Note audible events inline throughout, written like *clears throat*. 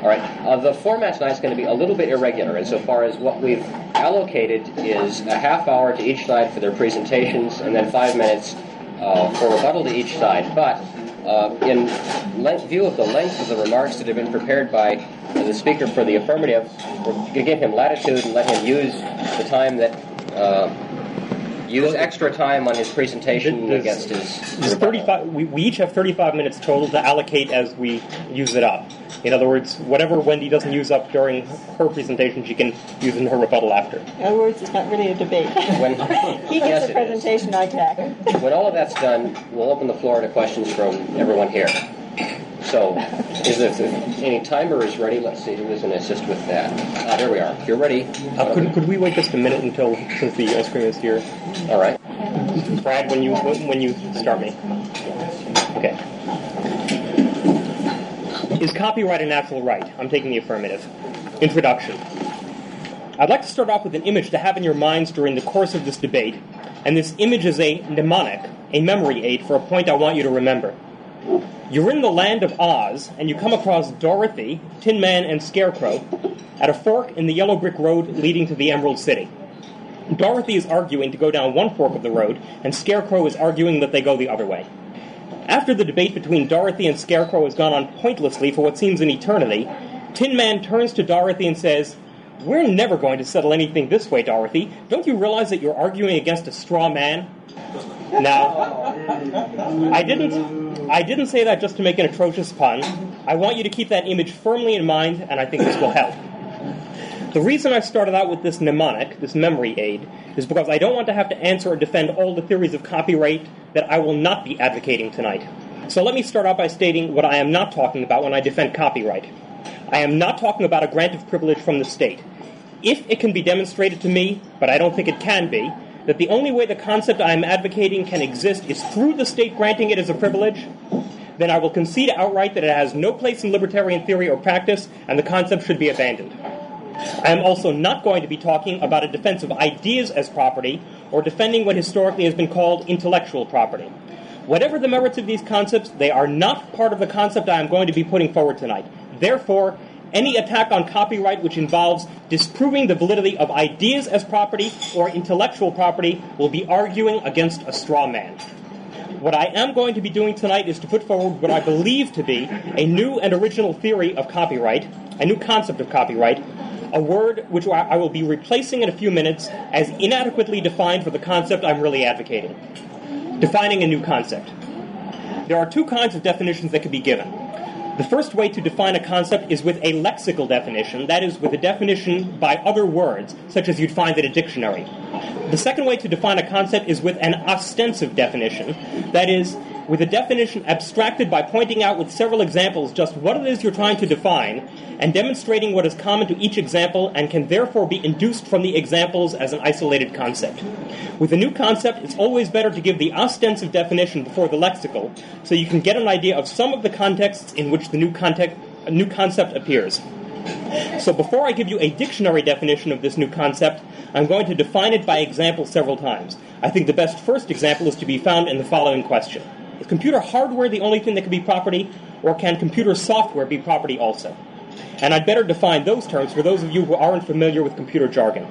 All right. Uh, the format tonight is going to be a little bit irregular insofar as what we've allocated is a half hour to each side for their presentations and then five minutes uh, for rebuttal to each side. But uh, in length, view of the length of the remarks that have been prepared by the speaker for the affirmative, we're going to give him latitude and let him use the time that uh, use extra time on his presentation This- against his. There's rebuttal. 35, we, we each have 35 minutes total to allocate as we use it up. In other words, whatever Wendy doesn't use up during her presentation, she can use in her rebuttal after. In other words, it's not really a debate. When, *laughs* he gives yes, a it is. presentation, I tack. When all of that's done, we'll open the floor to questions from everyone here. So, is if any timer is ready, let's see who is going to assist with that. Ah, there we are. You're ready. Uh, could, could we wait just a minute until since the ice cream is here? All right. Brad, when you when you start me. Okay. Is copyright a natural right? I'm taking the affirmative. Introduction. I'd like to start off with an image to have in your minds during the course of this debate, and this image is a mnemonic, a memory aid for a point I want you to remember. You're in the land of Oz, and you come across Dorothy, Tin Man, and Scarecrow at a fork in the yellow brick road leading to the Emerald City. Dorothy is arguing to go down one fork of the road, and Scarecrow is arguing that they go the other way. After the debate between Dorothy and Scarecrow has gone on pointlessly for what seems an eternity, Tin Man turns to Dorothy and says, We're never going to settle anything this way, Dorothy. Don't you realize that you're arguing against a straw man? Now, I didn't I didn't say that just to make an atrocious pun. I want you to keep that image firmly in mind, and I think this will help. The reason I started out with this mnemonic, this memory aid, is because I don't want to have to answer or defend all the theories of copyright that I will not be advocating tonight. So let me start out by stating what I am not talking about when I defend copyright. I am not talking about a grant of privilege from the state. If it can be demonstrated to me, but I don't think it can be, that the only way the concept I am advocating can exist is through the state granting it as a privilege, then I will concede outright that it has no place in libertarian theory or practice, and the concept should be abandoned. I am also not going to be talking about a defense of ideas as property or defending what historically has been called intellectual property. Whatever the merits of these concepts, they are not part of the concept I am going to be putting forward tonight. Therefore, any attack on copyright which involves disproving the validity of ideas as property or intellectual property will be arguing against a straw man. What I am going to be doing tonight is to put forward what I believe to be a new and original theory of copyright, a new concept of copyright, a word which I will be replacing in a few minutes as inadequately defined for the concept I'm really advocating. Defining a new concept. There are two kinds of definitions that can be given. The first way to define a concept is with a lexical definition, that is, with a definition by other words, such as you'd find in a dictionary. The second way to define a concept is with an ostensive definition, that is, with a definition abstracted by pointing out with several examples just what it is you're trying to define and demonstrating what is common to each example and can therefore be induced from the examples as an isolated concept. With a new concept, it's always better to give the ostensive definition before the lexical so you can get an idea of some of the contexts in which the new, context, new concept appears. So before I give you a dictionary definition of this new concept, I'm going to define it by example several times. I think the best first example is to be found in the following question. Computer hardware the only thing that can be property, or can computer software be property also? And I'd better define those terms for those of you who aren't familiar with computer jargon.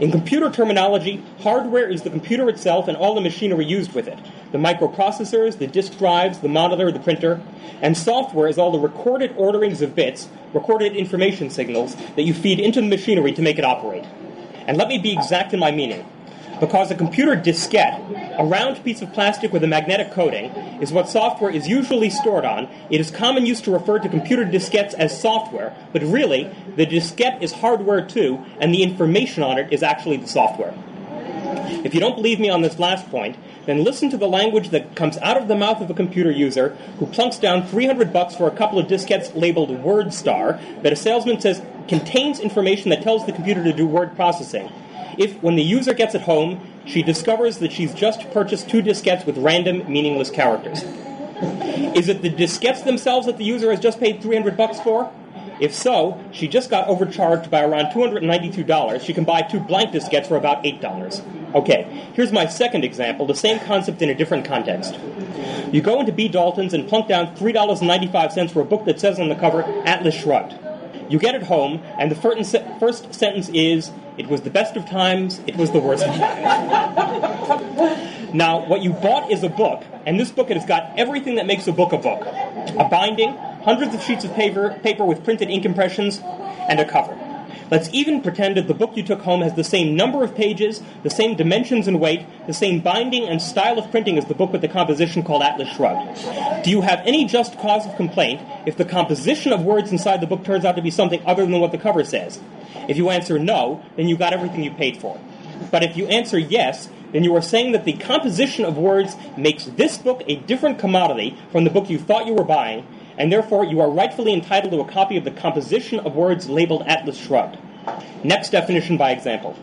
In computer terminology, hardware is the computer itself and all the machinery used with it the microprocessors, the disk drives, the monitor, the printer, and software is all the recorded orderings of bits, recorded information signals that you feed into the machinery to make it operate. And let me be exact in my meaning. Because a computer diskette, a round piece of plastic with a magnetic coating, is what software is usually stored on, it is common use to refer to computer diskettes as software, but really, the diskette is hardware too, and the information on it is actually the software. If you don't believe me on this last point, then listen to the language that comes out of the mouth of a computer user who plunks down 300 bucks for a couple of diskettes labeled WordStar that a salesman says contains information that tells the computer to do word processing. If, when the user gets it home, she discovers that she's just purchased two diskettes with random, meaningless characters. Is it the diskettes themselves that the user has just paid 300 bucks for? If so, she just got overcharged by around $292. She can buy two blank diskettes for about $8. Okay, here's my second example, the same concept in a different context. You go into B. Dalton's and plunk down $3.95 for a book that says on the cover, Atlas Shrugged. You get it home, and the first, first sentence is, It was the best of times, it was the worst of times. now, what you bought is a book, and this book has got everything that makes a book a book a binding, hundreds of sheets of paper, paper with printed ink impressions, and a cover. Let's even pretend that the book you took home has the same number of pages, the same dimensions and weight, the same binding and style of printing as the book with the composition called Atlas Shrugged. Do you have any just cause of complaint if the composition of words inside the book turns out to be something other than what the cover says? If you answer no, then you got everything you paid for. But if you answer yes, then you are saying that the composition of words makes this book a different commodity from the book you thought you were buying, and therefore you are rightfully entitled to a copy of the composition of words labeled Atlas Shrugged. Next definition by example.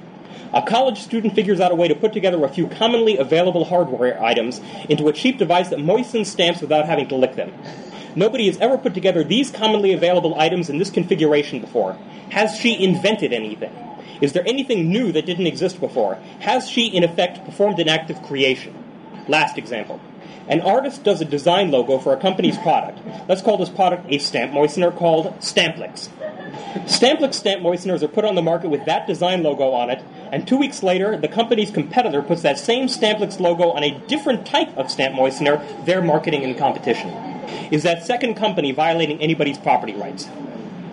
A college student figures out a way to put together a few commonly available hardware items into a cheap device that moistens stamps without having to lick them. Nobody has ever put together these commonly available items in this configuration before. Has she invented anything? Is there anything new that didn't exist before? Has she, in effect, performed an act of creation? Last example. An artist does a design logo for a company's product. Let's call this product a stamp moistener called Stamplix. Stamplix stamp moisteners are put on the market with that design logo on it, and two weeks later, the company's competitor puts that same Stamplix logo on a different type of stamp moistener they're marketing in competition. Is that second company violating anybody's property rights?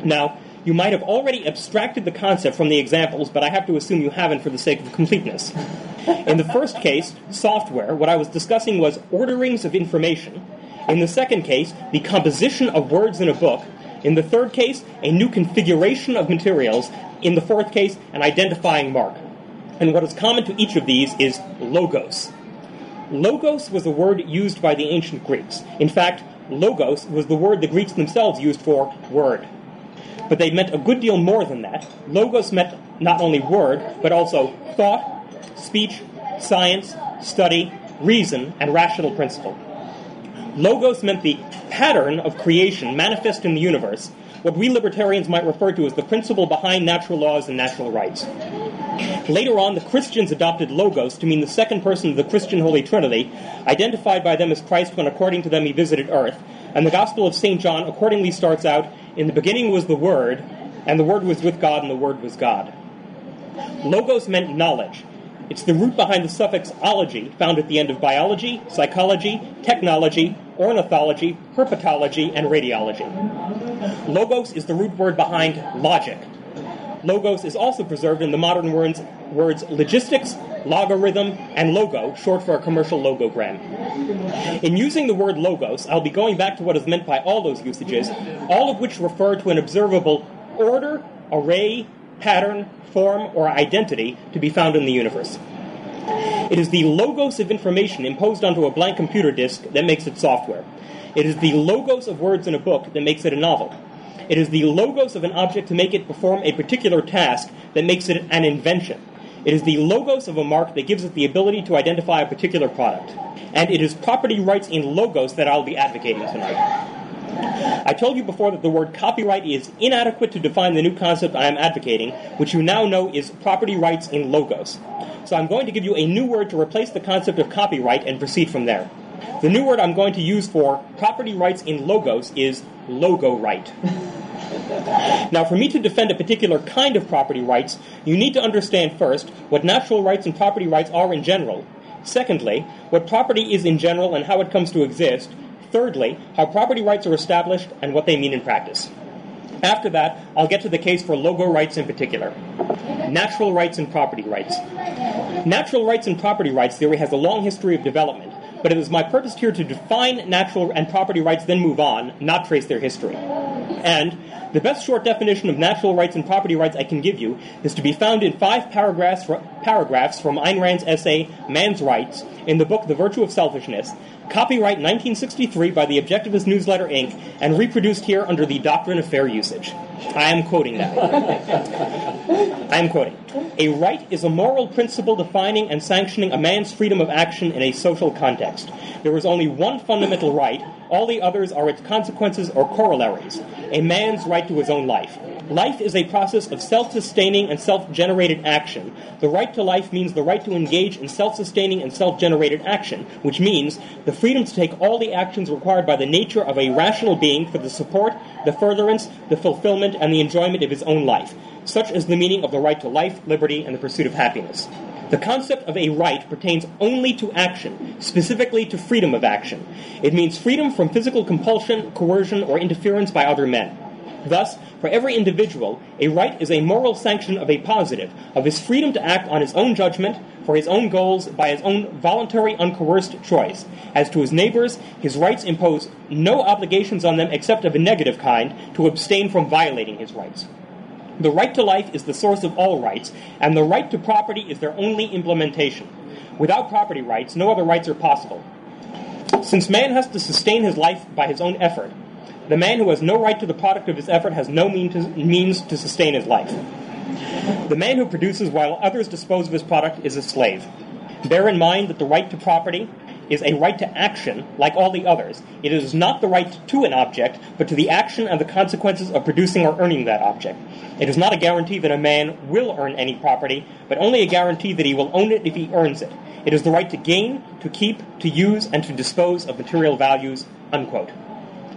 Now, you might have already abstracted the concept from the examples, but I have to assume you haven't for the sake of completeness. In the first case, software, what I was discussing was orderings of information. In the second case, the composition of words in a book. In the third case, a new configuration of materials. In the fourth case, an identifying mark. And what is common to each of these is logos. Logos was a word used by the ancient Greeks. In fact, logos was the word the Greeks themselves used for word but they meant a good deal more than that. Logos meant not only word, but also thought, speech, science, study, reason, and rational principle. Logos meant the pattern of creation manifest in the universe, what we libertarians might refer to as the principle behind natural laws and natural rights. Later on, the Christians adopted Logos to mean the second person of the Christian Holy Trinity, identified by them as Christ when, according to them, he visited earth. And the Gospel of St. John accordingly starts out In the beginning was the Word, and the Word was with God, and the Word was God. Logos meant knowledge. It's the root behind the suffix ology, found at the end of biology, psychology, technology, ornithology, herpetology, and radiology. Logos is the root word behind logic. Logos is also preserved in the modern words, words logistics, logarithm, and logo, short for a commercial logogram. In using the word logos, I'll be going back to what is meant by all those usages, all of which refer to an observable order, array, pattern, form, or identity to be found in the universe. It is the logos of information imposed onto a blank computer disk that makes it software. It is the logos of words in a book that makes it a novel. It is the logos of an object to make it perform a particular task that makes it an invention. It is the logos of a mark that gives it the ability to identify a particular product. And it is property rights in logos that I'll be advocating tonight. I told you before that the word copyright is inadequate to define the new concept I am advocating, which you now know is property rights in logos. So I'm going to give you a new word to replace the concept of copyright and proceed from there. The new word I'm going to use for property rights in logos is logo right. Now, for me to defend a particular kind of property rights, you need to understand first what natural rights and property rights are in general. Secondly, what property is in general and how it comes to exist. Thirdly, how property rights are established and what they mean in practice. After that, I'll get to the case for logo rights in particular. Natural rights and property rights. Natural rights and property rights theory has a long history of development, but it is my purpose here to define natural and property rights, then move on, not trace their history. And the best short definition of natural rights and property rights I can give you is to be found in five paragraphs, paragraphs from Ayn Rand's essay, Man's Rights, in the book The Virtue of Selfishness, copyright 1963 by the Objectivist Newsletter Inc., and reproduced here under the doctrine of fair usage. I am quoting that. I am quoting. A right is a moral principle defining and sanctioning a man's freedom of action in a social context. There is only one fundamental right, all the others are its consequences or corollaries. A man's right to his own life. Life is a process of self sustaining and self generated action. The right to life means the right to engage in self sustaining and self generated action, which means the freedom to take all the actions required by the nature of a rational being for the support, the furtherance, the fulfillment, and the enjoyment of his own life. Such is the meaning of the right to life, liberty, and the pursuit of happiness. The concept of a right pertains only to action, specifically to freedom of action. It means freedom from physical compulsion, coercion, or interference by other men. Thus, for every individual, a right is a moral sanction of a positive, of his freedom to act on his own judgment, for his own goals, by his own voluntary, uncoerced choice. As to his neighbors, his rights impose no obligations on them except of a negative kind to abstain from violating his rights. The right to life is the source of all rights, and the right to property is their only implementation. Without property rights, no other rights are possible. Since man has to sustain his life by his own effort, the man who has no right to the product of his effort has no mean to, means to sustain his life. The man who produces while others dispose of his product is a slave. Bear in mind that the right to property is a right to action like all the others. It is not the right to an object, but to the action and the consequences of producing or earning that object. It is not a guarantee that a man will earn any property, but only a guarantee that he will own it if he earns it. It is the right to gain, to keep, to use, and to dispose of material values. Unquote.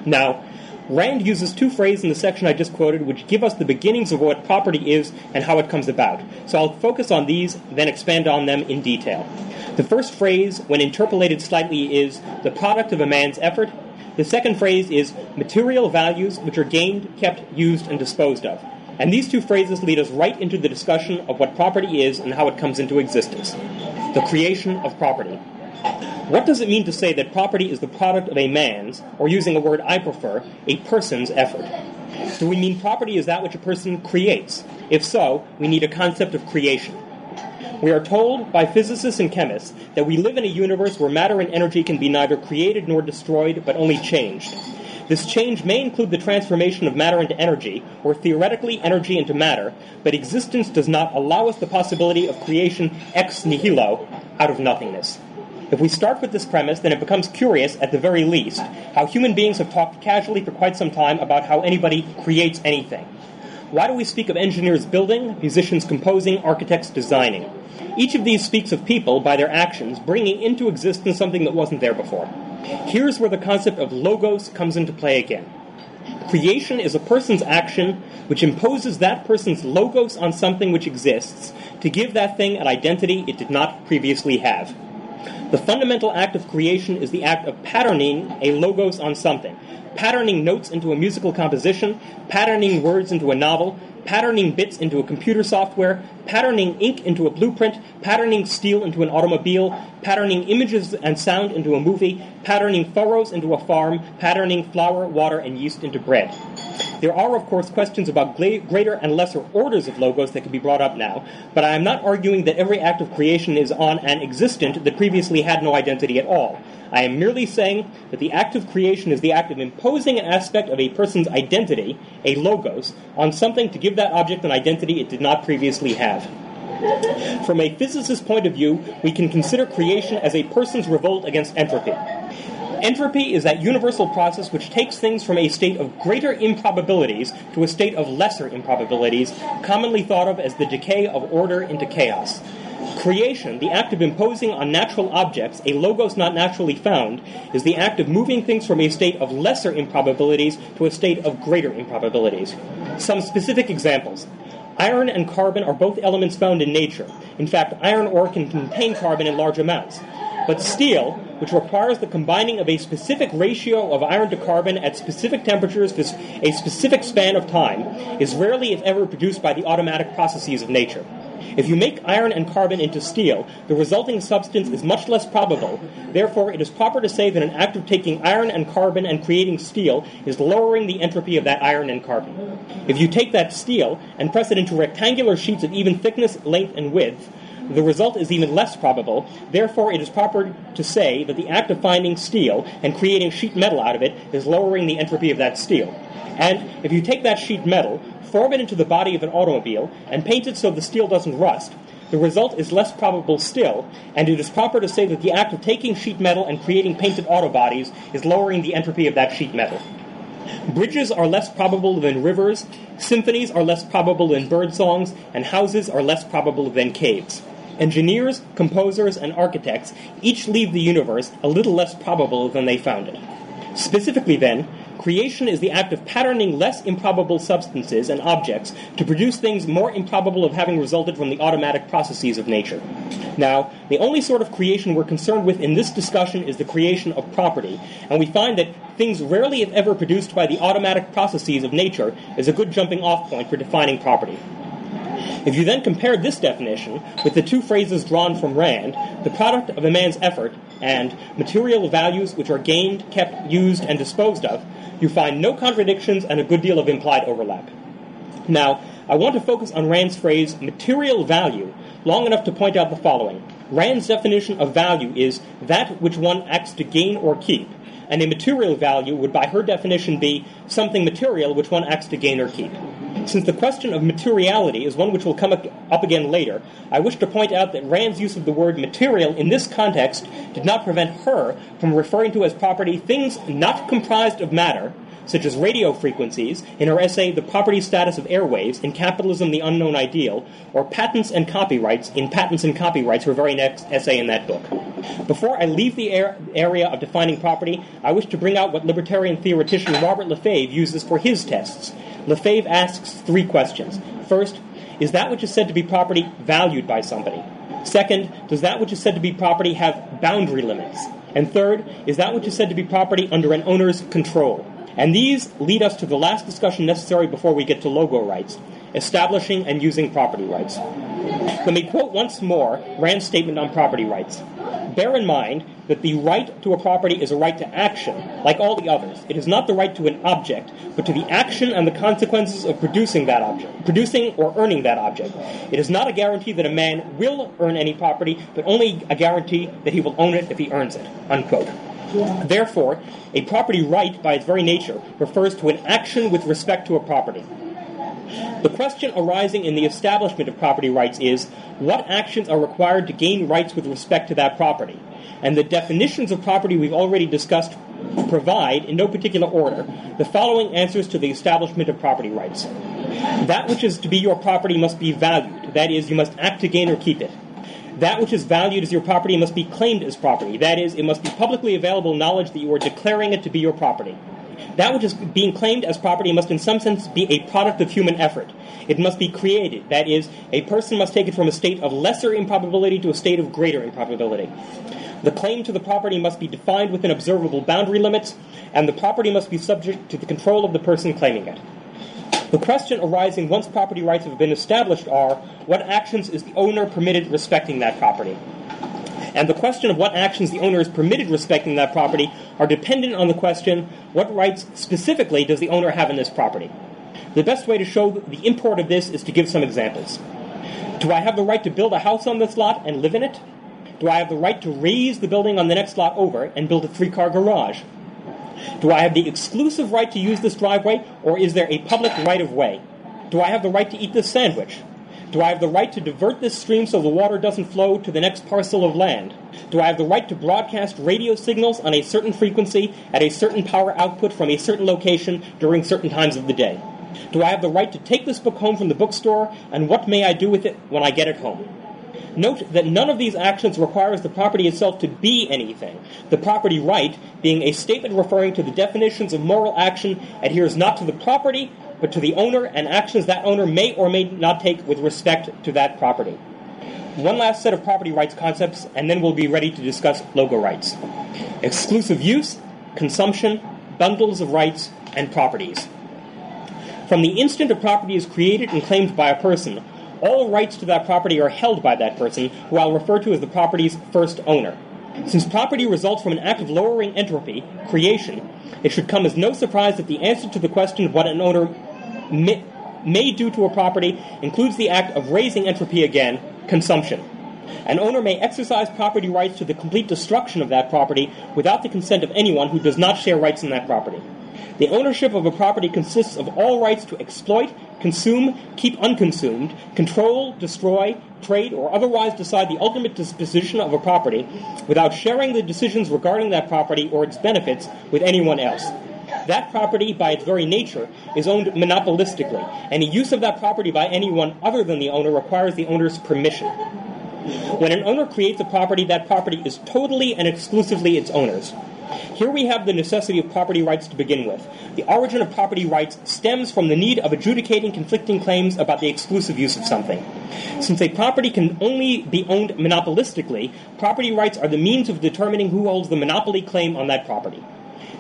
Now, Rand uses two phrases in the section I just quoted which give us the beginnings of what property is and how it comes about. So I'll focus on these, then expand on them in detail. The first phrase, when interpolated slightly, is the product of a man's effort. The second phrase is material values which are gained, kept, used, and disposed of. And these two phrases lead us right into the discussion of what property is and how it comes into existence. The creation of property. What does it mean to say that property is the product of a man's, or using a word I prefer, a person's effort? Do we mean property is that which a person creates? If so, we need a concept of creation. We are told by physicists and chemists that we live in a universe where matter and energy can be neither created nor destroyed, but only changed. This change may include the transformation of matter into energy, or theoretically energy into matter, but existence does not allow us the possibility of creation ex nihilo, out of nothingness. If we start with this premise, then it becomes curious, at the very least, how human beings have talked casually for quite some time about how anybody creates anything. Why do we speak of engineers building, musicians composing, architects designing? Each of these speaks of people, by their actions, bringing into existence something that wasn't there before. Here's where the concept of logos comes into play again. Creation is a person's action which imposes that person's logos on something which exists to give that thing an identity it did not previously have. The fundamental act of creation is the act of patterning a logos on something, patterning notes into a musical composition, patterning words into a novel, patterning bits into a computer software, patterning ink into a blueprint, patterning steel into an automobile, patterning images and sound into a movie, patterning furrows into a farm, patterning flour, water, and yeast into bread. There are, of course, questions about greater and lesser orders of logos that can be brought up now, but I am not arguing that every act of creation is on an existent that previously had no identity at all. I am merely saying that the act of creation is the act of imposing an aspect of a person's identity, a logos, on something to give that object an identity it did not previously have. From a physicist's point of view, we can consider creation as a person's revolt against entropy. Entropy is that universal process which takes things from a state of greater improbabilities to a state of lesser improbabilities, commonly thought of as the decay of order into chaos. Creation, the act of imposing on natural objects a logos not naturally found, is the act of moving things from a state of lesser improbabilities to a state of greater improbabilities. Some specific examples. Iron and carbon are both elements found in nature. In fact, iron ore can contain carbon in large amounts. But steel, which requires the combining of a specific ratio of iron to carbon at specific temperatures for a specific span of time, is rarely, if ever, produced by the automatic processes of nature. If you make iron and carbon into steel, the resulting substance is much less probable. Therefore, it is proper to say that an act of taking iron and carbon and creating steel is lowering the entropy of that iron and carbon. If you take that steel and press it into rectangular sheets of even thickness, length, and width, the result is even less probable. Therefore, it is proper to say that the act of finding steel and creating sheet metal out of it is lowering the entropy of that steel. And if you take that sheet metal, form it into the body of an automobile, and paint it so the steel doesn't rust, the result is less probable still, and it is proper to say that the act of taking sheet metal and creating painted auto bodies is lowering the entropy of that sheet metal. Bridges are less probable than rivers, symphonies are less probable than bird songs, and houses are less probable than caves. Engineers, composers, and architects each leave the universe a little less probable than they found it. Specifically, then, creation is the act of patterning less improbable substances and objects to produce things more improbable of having resulted from the automatic processes of nature. Now, the only sort of creation we're concerned with in this discussion is the creation of property, and we find that things rarely, if ever, produced by the automatic processes of nature is a good jumping off point for defining property. If you then compare this definition with the two phrases drawn from Rand, the product of a man's effort and material values which are gained, kept, used, and disposed of, you find no contradictions and a good deal of implied overlap. Now, I want to focus on Rand's phrase material value long enough to point out the following. Rand's definition of value is that which one acts to gain or keep, and a material value would, by her definition, be something material which one acts to gain or keep. Since the question of materiality is one which will come up again later, I wish to point out that Rand's use of the word material in this context did not prevent her from referring to as property things not comprised of matter, such as radio frequencies, in her essay The Property Status of Airwaves in Capitalism the Unknown Ideal, or patents and copyrights in Patents and Copyrights, her very next essay in that book. Before I leave the area of defining property, I wish to bring out what libertarian theoretician Robert LeFevre uses for his tests. LeFevre asks three questions. First, is that which is said to be property valued by somebody? Second, does that which is said to be property have boundary limits? And third, is that which is said to be property under an owner's control? And these lead us to the last discussion necessary before we get to logo rights establishing and using property rights. Let me quote once more Rand's statement on property rights. Bear in mind that the right to a property is a right to action, like all the others. It is not the right to an object, but to the action and the consequences of producing that object, producing or earning that object. It is not a guarantee that a man will earn any property, but only a guarantee that he will own it if he earns it. Unquote. Therefore, a property right, by its very nature, refers to an action with respect to a property. The question arising in the establishment of property rights is what actions are required to gain rights with respect to that property? And the definitions of property we've already discussed provide, in no particular order, the following answers to the establishment of property rights. That which is to be your property must be valued, that is, you must act to gain or keep it. That which is valued as your property must be claimed as property, that is, it must be publicly available knowledge that you are declaring it to be your property. That which is being claimed as property must, in some sense, be a product of human effort. It must be created. That is, a person must take it from a state of lesser improbability to a state of greater improbability. The claim to the property must be defined within observable boundary limits, and the property must be subject to the control of the person claiming it. The question arising once property rights have been established are what actions is the owner permitted respecting that property? And the question of what actions the owner is permitted respecting that property are dependent on the question what rights specifically does the owner have in this property? The best way to show the import of this is to give some examples. Do I have the right to build a house on this lot and live in it? Do I have the right to raise the building on the next lot over and build a three car garage? Do I have the exclusive right to use this driveway, or is there a public right of way? Do I have the right to eat this sandwich? Do I have the right to divert this stream so the water doesn't flow to the next parcel of land? Do I have the right to broadcast radio signals on a certain frequency at a certain power output from a certain location during certain times of the day? Do I have the right to take this book home from the bookstore, and what may I do with it when I get it home? Note that none of these actions requires the property itself to be anything. The property right, being a statement referring to the definitions of moral action, adheres not to the property, but to the owner and actions that owner may or may not take with respect to that property. One last set of property rights concepts, and then we'll be ready to discuss logo rights exclusive use, consumption, bundles of rights, and properties. From the instant a property is created and claimed by a person, all rights to that property are held by that person, who I'll refer to as the property's first owner. Since property results from an act of lowering entropy, creation, it should come as no surprise that the answer to the question of what an owner may, may do to a property includes the act of raising entropy again, consumption. An owner may exercise property rights to the complete destruction of that property without the consent of anyone who does not share rights in that property. The ownership of a property consists of all rights to exploit, consume, keep unconsumed, control, destroy, trade, or otherwise decide the ultimate disposition of a property without sharing the decisions regarding that property or its benefits with anyone else. That property, by its very nature, is owned monopolistically. Any use of that property by anyone other than the owner requires the owner's permission. When an owner creates a property, that property is totally and exclusively its owner's. Here we have the necessity of property rights to begin with. The origin of property rights stems from the need of adjudicating conflicting claims about the exclusive use of something. Since a property can only be owned monopolistically, property rights are the means of determining who holds the monopoly claim on that property.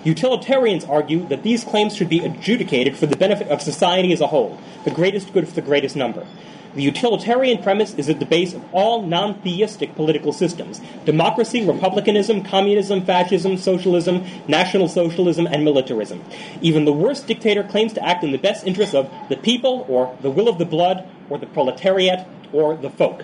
Utilitarians argue that these claims should be adjudicated for the benefit of society as a whole, the greatest good for the greatest number. The utilitarian premise is at the base of all non theistic political systems democracy, republicanism, communism, fascism, socialism, national socialism, and militarism. Even the worst dictator claims to act in the best interests of the people, or the will of the blood, or the proletariat, or the folk.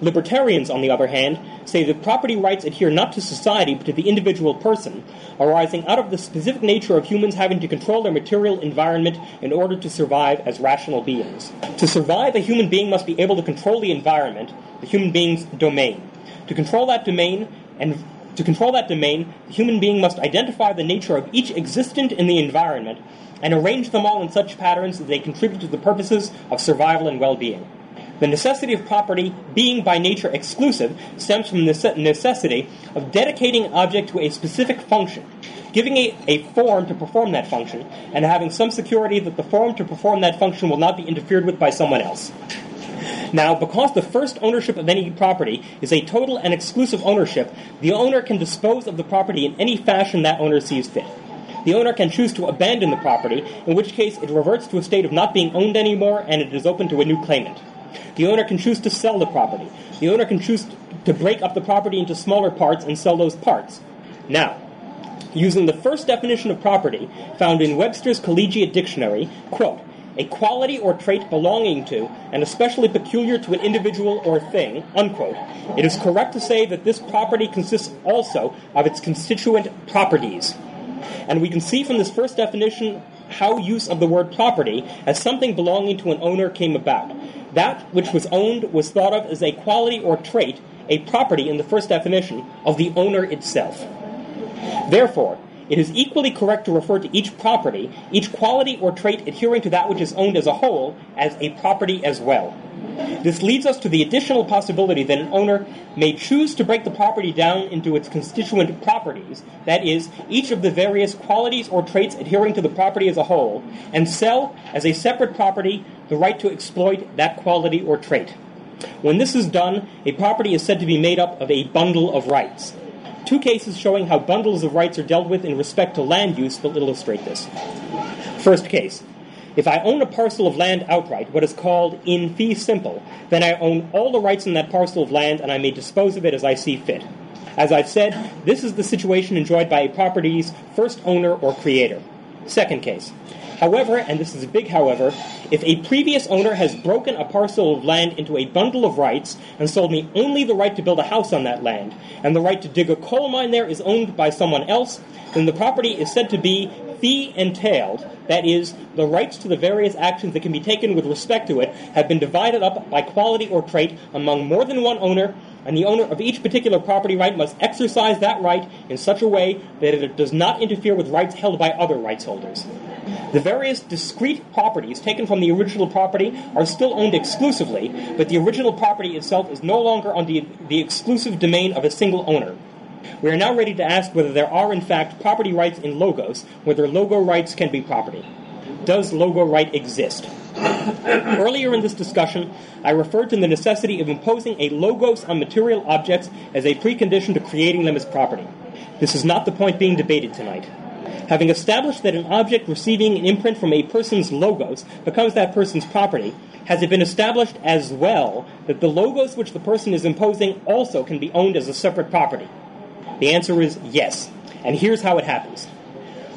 Libertarians, on the other hand, say that property rights adhere not to society but to the individual person, arising out of the specific nature of humans having to control their material environment in order to survive as rational beings. To survive, a human being must be able to control the environment, the human being's domain. To control that domain and to control that domain, the human being must identify the nature of each existent in the environment and arrange them all in such patterns that they contribute to the purposes of survival and well-being. The necessity of property, being by nature exclusive, stems from the necessity of dedicating an object to a specific function, giving it a form to perform that function, and having some security that the form to perform that function will not be interfered with by someone else. Now, because the first ownership of any property is a total and exclusive ownership, the owner can dispose of the property in any fashion that owner sees fit. The owner can choose to abandon the property, in which case it reverts to a state of not being owned anymore and it is open to a new claimant. The owner can choose to sell the property. The owner can choose to break up the property into smaller parts and sell those parts. Now, using the first definition of property found in Webster's Collegiate Dictionary, quote, a quality or trait belonging to and especially peculiar to an individual or thing, unquote, it is correct to say that this property consists also of its constituent properties. And we can see from this first definition how use of the word property as something belonging to an owner came about. That which was owned was thought of as a quality or trait, a property in the first definition, of the owner itself. Therefore, it is equally correct to refer to each property, each quality or trait adhering to that which is owned as a whole, as a property as well. This leads us to the additional possibility that an owner may choose to break the property down into its constituent properties, that is, each of the various qualities or traits adhering to the property as a whole, and sell as a separate property the right to exploit that quality or trait. When this is done, a property is said to be made up of a bundle of rights. Two cases showing how bundles of rights are dealt with in respect to land use will illustrate this. First case. If I own a parcel of land outright, what is called in fee simple, then I own all the rights in that parcel of land and I may dispose of it as I see fit. As I've said, this is the situation enjoyed by a property's first owner or creator. Second case. However, and this is a big however, if a previous owner has broken a parcel of land into a bundle of rights and sold me only the right to build a house on that land, and the right to dig a coal mine there is owned by someone else, then the property is said to be fee entailed, that is, the rights to the various actions that can be taken with respect to it, have been divided up by quality or trait among more than one owner, and the owner of each particular property right must exercise that right in such a way that it does not interfere with rights held by other rights holders. The various discrete properties taken from the original property are still owned exclusively, but the original property itself is no longer on the, the exclusive domain of a single owner. We are now ready to ask whether there are, in fact, property rights in logos, whether logo rights can be property. Does logo right exist? *coughs* Earlier in this discussion, I referred to the necessity of imposing a logos on material objects as a precondition to creating them as property. This is not the point being debated tonight. Having established that an object receiving an imprint from a person's logos becomes that person's property, has it been established as well that the logos which the person is imposing also can be owned as a separate property? The answer is yes. And here's how it happens.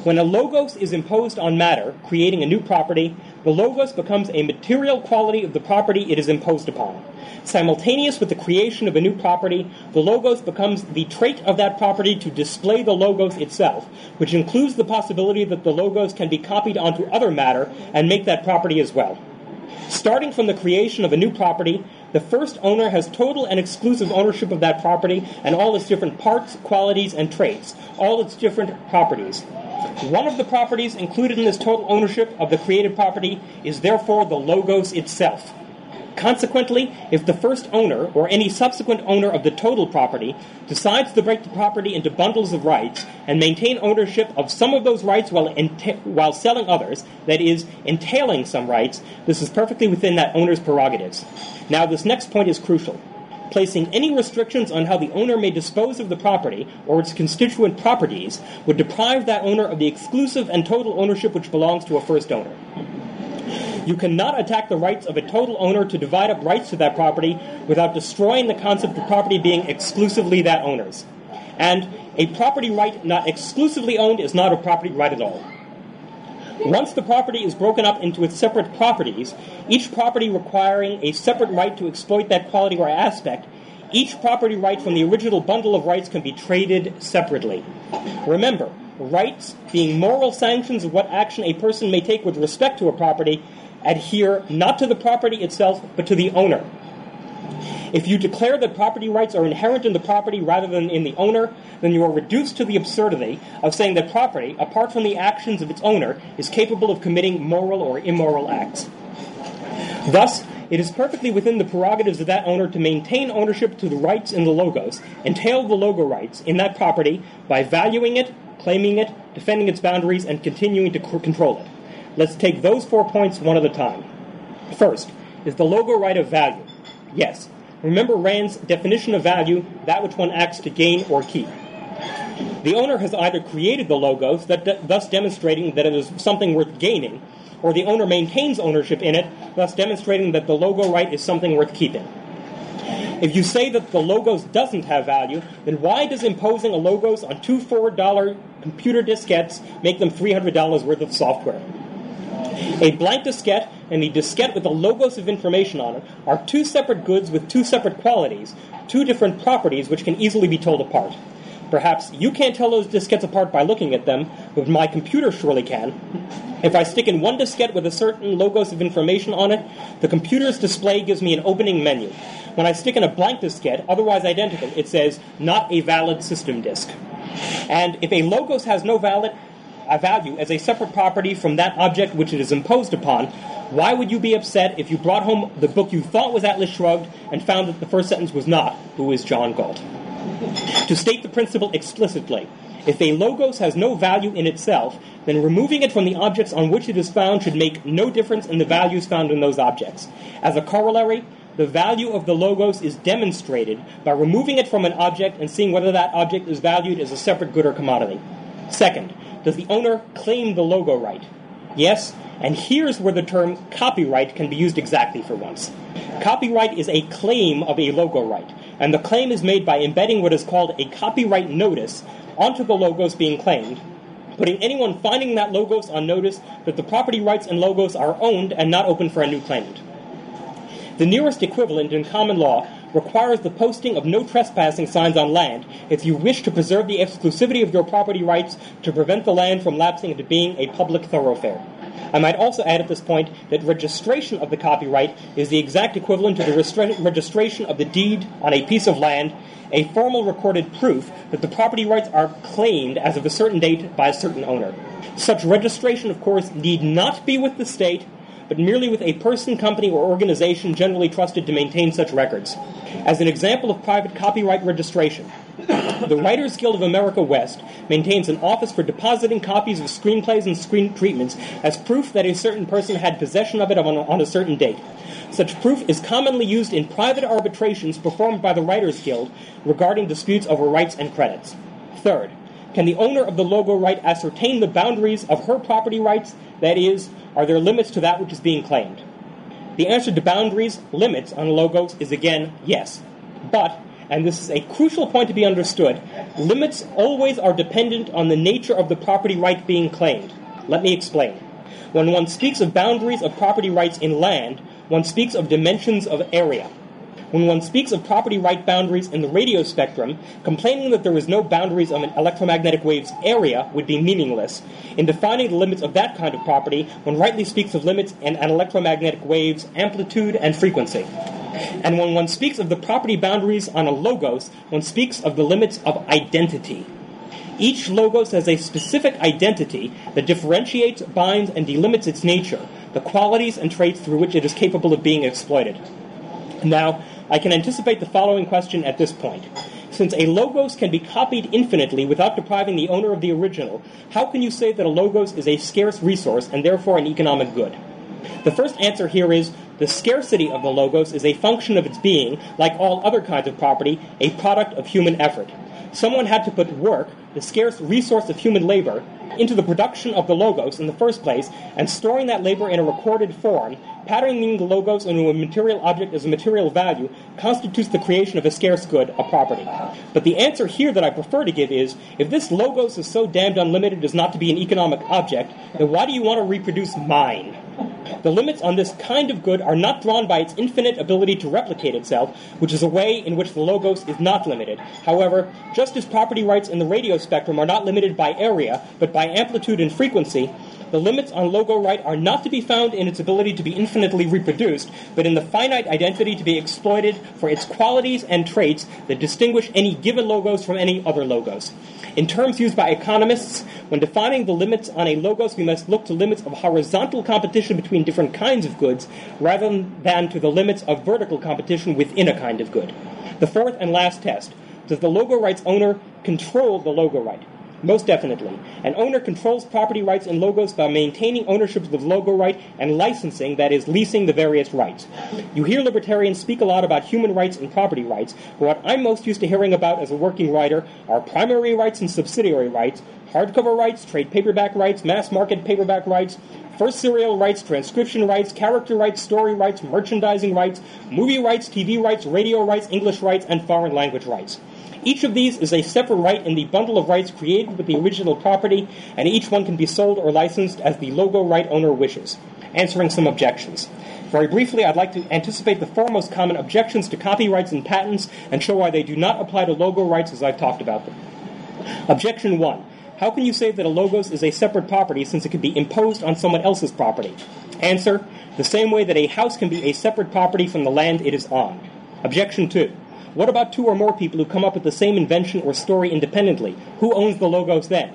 When a logos is imposed on matter, creating a new property, the logos becomes a material quality of the property it is imposed upon. Simultaneous with the creation of a new property, the logos becomes the trait of that property to display the logos itself, which includes the possibility that the logos can be copied onto other matter and make that property as well. Starting from the creation of a new property, the first owner has total and exclusive ownership of that property and all its different parts, qualities, and traits, all its different properties. One of the properties included in this total ownership of the created property is therefore the logos itself. Consequently, if the first owner or any subsequent owner of the total property decides to break the property into bundles of rights and maintain ownership of some of those rights while, while selling others, that is, entailing some rights, this is perfectly within that owner's prerogatives. Now, this next point is crucial. Placing any restrictions on how the owner may dispose of the property or its constituent properties would deprive that owner of the exclusive and total ownership which belongs to a first owner. You cannot attack the rights of a total owner to divide up rights to that property without destroying the concept of property being exclusively that owner's. And a property right not exclusively owned is not a property right at all. Once the property is broken up into its separate properties, each property requiring a separate right to exploit that quality or aspect, each property right from the original bundle of rights can be traded separately. Remember, rights, being moral sanctions of what action a person may take with respect to a property, adhere not to the property itself, but to the owner. If you declare that property rights are inherent in the property rather than in the owner, then you are reduced to the absurdity of saying that property, apart from the actions of its owner, is capable of committing moral or immoral acts. Thus, it is perfectly within the prerogatives of that owner to maintain ownership to the rights in the logos, entail the logo rights in that property by valuing it, claiming it, defending its boundaries, and continuing to c- control it. Let's take those four points one at a time. First, is the logo right of value? Yes. Remember Rand's definition of value, that which one acts to gain or keep. The owner has either created the logos, thus demonstrating that it is something worth gaining, or the owner maintains ownership in it, thus demonstrating that the logo right is something worth keeping. If you say that the logos doesn't have value, then why does imposing a logos on two $4 computer diskettes make them $300 worth of software? A blank diskette and a diskette with the logos of information on it are two separate goods with two separate qualities, two different properties which can easily be told apart. Perhaps you can't tell those diskettes apart by looking at them, but my computer surely can. If I stick in one diskette with a certain logos of information on it, the computer's display gives me an opening menu. When I stick in a blank diskette, otherwise identical, it says not a valid system disk. And if a logos has no valid a value as a separate property from that object which it is imposed upon, why would you be upset if you brought home the book you thought was Atlas Shrugged and found that the first sentence was not, who is John Galt? To state the principle explicitly, if a logos has no value in itself, then removing it from the objects on which it is found should make no difference in the values found in those objects. As a corollary, the value of the logos is demonstrated by removing it from an object and seeing whether that object is valued as a separate good or commodity. Second, does the owner claim the logo right? Yes, and here's where the term copyright can be used exactly for once. Copyright is a claim of a logo right, and the claim is made by embedding what is called a copyright notice onto the logos being claimed, putting anyone finding that logos on notice that the property rights and logos are owned and not open for a new claimant. The nearest equivalent in common law requires the posting of no trespassing signs on land if you wish to preserve the exclusivity of your property rights to prevent the land from lapsing into being a public thoroughfare. I might also add at this point that registration of the copyright is the exact equivalent to the restra- registration of the deed on a piece of land, a formal recorded proof that the property rights are claimed as of a certain date by a certain owner. Such registration, of course, need not be with the state, but merely with a person, company, or organization generally trusted to maintain such records. As an example of private copyright registration, *coughs* the Writers Guild of America West maintains an office for depositing copies of screenplays and screen treatments as proof that a certain person had possession of it on a, on a certain date. Such proof is commonly used in private arbitrations performed by the Writers Guild regarding disputes over rights and credits. Third, can the owner of the logo right ascertain the boundaries of her property rights? That is, are there limits to that which is being claimed? The answer to boundaries, limits on logos is again yes. But, and this is a crucial point to be understood, limits always are dependent on the nature of the property right being claimed. Let me explain. When one speaks of boundaries of property rights in land, one speaks of dimensions of area. When one speaks of property right boundaries in the radio spectrum, complaining that there is no boundaries of an electromagnetic wave's area would be meaningless. In defining the limits of that kind of property, one rightly speaks of limits in an electromagnetic wave's amplitude and frequency. And when one speaks of the property boundaries on a logos, one speaks of the limits of identity. Each logos has a specific identity that differentiates, binds, and delimits its nature, the qualities and traits through which it is capable of being exploited. Now, I can anticipate the following question at this point. Since a logos can be copied infinitely without depriving the owner of the original, how can you say that a logos is a scarce resource and therefore an economic good? The first answer here is the scarcity of the logos is a function of its being, like all other kinds of property, a product of human effort. Someone had to put work, the scarce resource of human labor, into the production of the logos in the first place, and storing that labor in a recorded form, patterning the logos into a material object as a material value, constitutes the creation of a scarce good, a property. But the answer here that I prefer to give is if this logos is so damned unlimited as not to be an economic object, then why do you want to reproduce mine? The limits on this kind of good are not drawn by its infinite ability to replicate itself, which is a way in which the logos is not limited. However, just as property rights in the radio spectrum are not limited by area, but by amplitude and frequency, the limits on logo right are not to be found in its ability to be infinitely reproduced, but in the finite identity to be exploited for its qualities and traits that distinguish any given logos from any other logos. In terms used by economists, when defining the limits on a logos, we must look to limits of horizontal competition between different kinds of goods rather than to the limits of vertical competition within a kind of good. The fourth and last test does the logo rights owner control the logo right? Most definitely. An owner controls property rights and logos by maintaining ownership of the logo right and licensing, that is, leasing the various rights. You hear libertarians speak a lot about human rights and property rights, but what I'm most used to hearing about as a working writer are primary rights and subsidiary rights, hardcover rights, trade paperback rights, mass market paperback rights, first serial rights, transcription rights, character rights, story rights, merchandising rights, movie rights, TV rights, radio rights, English rights, and foreign language rights. Each of these is a separate right in the bundle of rights created with the original property, and each one can be sold or licensed as the logo right owner wishes. Answering some objections. Very briefly, I'd like to anticipate the four most common objections to copyrights and patents and show why they do not apply to logo rights as I've talked about them. Objection 1. How can you say that a logos is a separate property since it can be imposed on someone else's property? Answer. The same way that a house can be a separate property from the land it is on. Objection 2. What about two or more people who come up with the same invention or story independently? Who owns the logos then?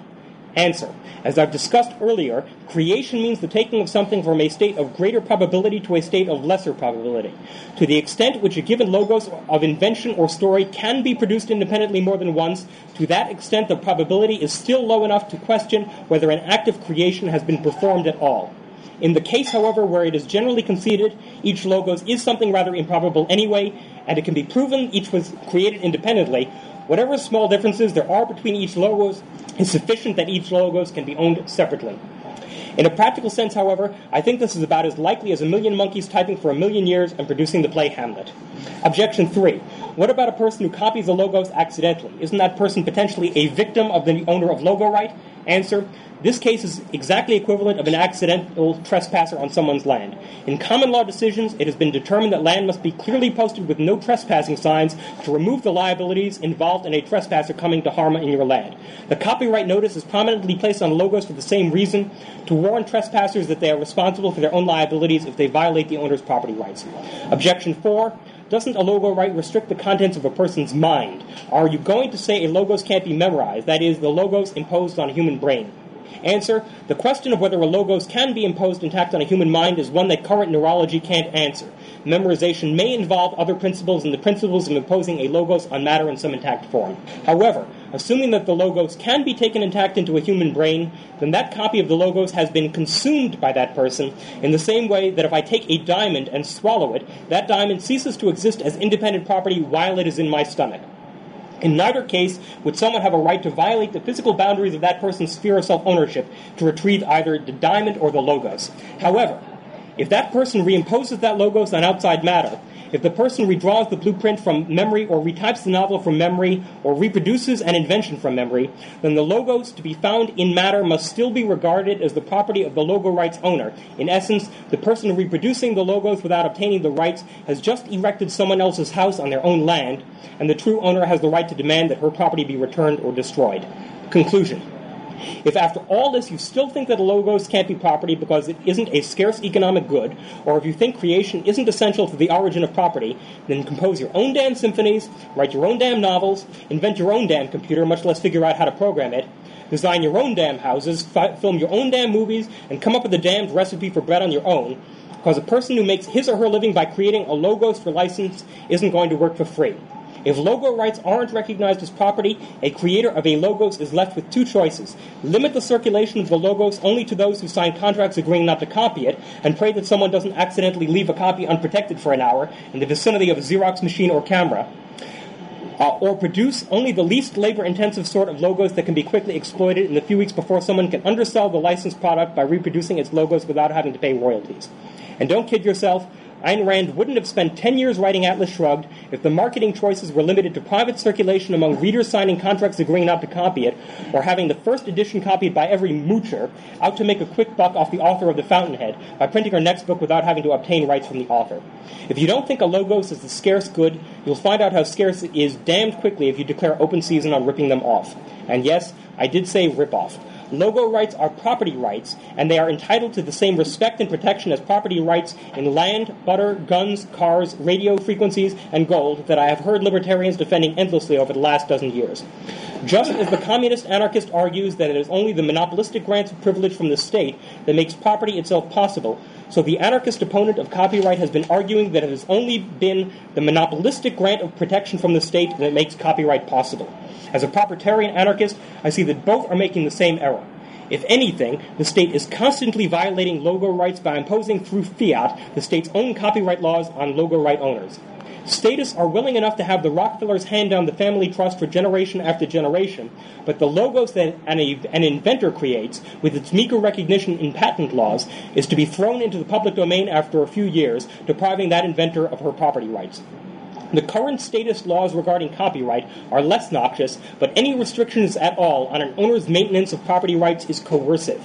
Answer. As I've discussed earlier, creation means the taking of something from a state of greater probability to a state of lesser probability. To the extent which a given logos of invention or story can be produced independently more than once, to that extent the probability is still low enough to question whether an act of creation has been performed at all. In the case, however, where it is generally conceded each logos is something rather improbable anyway, and it can be proven each was created independently, whatever small differences there are between each logos is sufficient that each logos can be owned separately. In a practical sense, however, I think this is about as likely as a million monkeys typing for a million years and producing the play Hamlet. Objection 3. What about a person who copies the logos accidentally? Isn't that person potentially a victim of the owner of logo right? Answer. This case is exactly equivalent of an accidental trespasser on someone's land. In common law decisions, it has been determined that land must be clearly posted with no trespassing signs to remove the liabilities involved in a trespasser coming to harm in your land. The copyright notice is prominently placed on logos for the same reason, to warn trespassers that they are responsible for their own liabilities if they violate the owner's property rights. Objection 4. Doesn't a logo right restrict the contents of a person's mind? Are you going to say a logos can't be memorized, that is, the logos imposed on a human brain? Answer The question of whether a logos can be imposed intact on a human mind is one that current neurology can't answer. Memorization may involve other principles and the principles of imposing a logos on matter in some intact form. However, assuming that the logos can be taken intact into a human brain, then that copy of the logos has been consumed by that person in the same way that if I take a diamond and swallow it, that diamond ceases to exist as independent property while it is in my stomach. In neither case would someone have a right to violate the physical boundaries of that person's sphere of self ownership to retrieve either the diamond or the logos. However, if that person reimposes that logos on outside matter, if the person redraws the blueprint from memory or retypes the novel from memory or reproduces an invention from memory, then the logos to be found in matter must still be regarded as the property of the logo rights owner. In essence, the person reproducing the logos without obtaining the rights has just erected someone else's house on their own land, and the true owner has the right to demand that her property be returned or destroyed. Conclusion. If after all this you still think that a logos can't be property because it isn't a scarce economic good, or if you think creation isn't essential to the origin of property, then compose your own damn symphonies, write your own damn novels, invent your own damn computer, much less figure out how to program it, design your own damn houses, fi- film your own damn movies, and come up with a damned recipe for bread on your own, because a person who makes his or her living by creating a logos for license isn't going to work for free. If logo rights aren't recognized as property, a creator of a logos is left with two choices. Limit the circulation of the logos only to those who sign contracts agreeing not to copy it, and pray that someone doesn't accidentally leave a copy unprotected for an hour in the vicinity of a Xerox machine or camera. Uh, or produce only the least labor intensive sort of logos that can be quickly exploited in the few weeks before someone can undersell the licensed product by reproducing its logos without having to pay royalties. And don't kid yourself, Ayn Rand wouldn't have spent 10 years writing Atlas Shrugged if the marketing choices were limited to private circulation among readers signing contracts agreeing not to copy it, or having the first edition copied by every moocher out to make a quick buck off the author of The Fountainhead by printing her next book without having to obtain rights from the author. If you don't think a logos is a scarce good, you'll find out how scarce it is damned quickly if you declare open season on ripping them off. And yes, I did say rip off. Logo rights are property rights, and they are entitled to the same respect and protection as property rights in land, butter, guns, cars, radio frequencies, and gold that I have heard libertarians defending endlessly over the last dozen years. Just as the communist anarchist argues that it is only the monopolistic grants of privilege from the state that makes property itself possible, so the anarchist opponent of copyright has been arguing that it has only been the monopolistic grant of protection from the state that makes copyright possible. As a proprietarian anarchist, I see that both are making the same error. If anything, the state is constantly violating logo rights by imposing through fiat the state's own copyright laws on logo right owners. Statists are willing enough to have the Rockefellers hand down the family trust for generation after generation, but the logos that an, an, inventor creates, with its meager recognition in patent laws, is to be thrown into the public domain after a few years, depriving that inventor of her property rights. The current status laws regarding copyright are less noxious, but any restrictions at all on an owner's maintenance of property rights is coercive.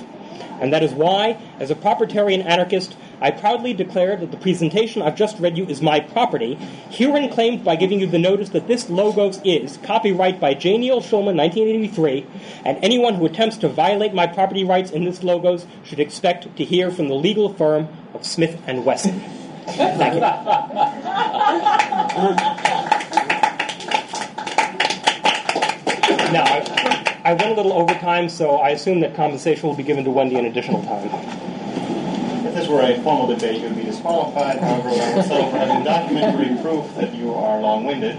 And that is why, as a proprietarian anarchist, I proudly declare that the presentation I've just read you is my property, herein claimed by giving you the notice that this logos is copyright by J. Neil Schulman, 1983, and anyone who attempts to violate my property rights in this logos should expect to hear from the legal firm of Smith and Wesson. Thank you. Now, I, I went a little overtime, so I assume that compensation will be given to Wendy in additional time. If this were a formal debate, you would be disqualified. However, I will settle for having documentary proof that you are long-winded.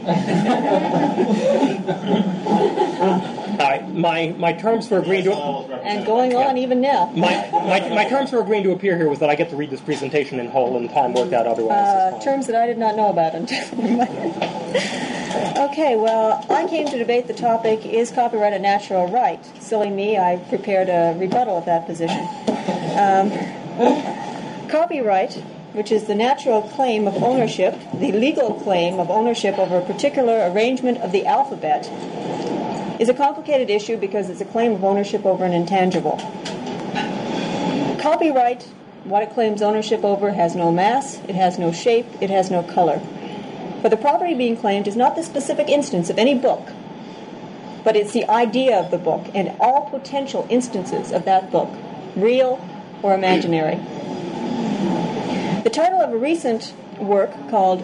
Uh, my, my terms for agreeing to and going on even now. My, my, my terms for agreeing to appear here was that I get to read this presentation in whole, and time worked out otherwise. Uh, terms that I did not know about until. *laughs* okay, well, I came to debate the topic: Is copyright a natural right? Silly me, I prepared a rebuttal of that position. Um, copyright which is the natural claim of ownership, the legal claim of ownership over a particular arrangement of the alphabet, is a complicated issue because it's a claim of ownership over an intangible. Copyright, what it claims ownership over, has no mass, it has no shape, it has no color. But the property being claimed is not the specific instance of any book, but it's the idea of the book and all potential instances of that book, real or imaginary. The title of a recent work called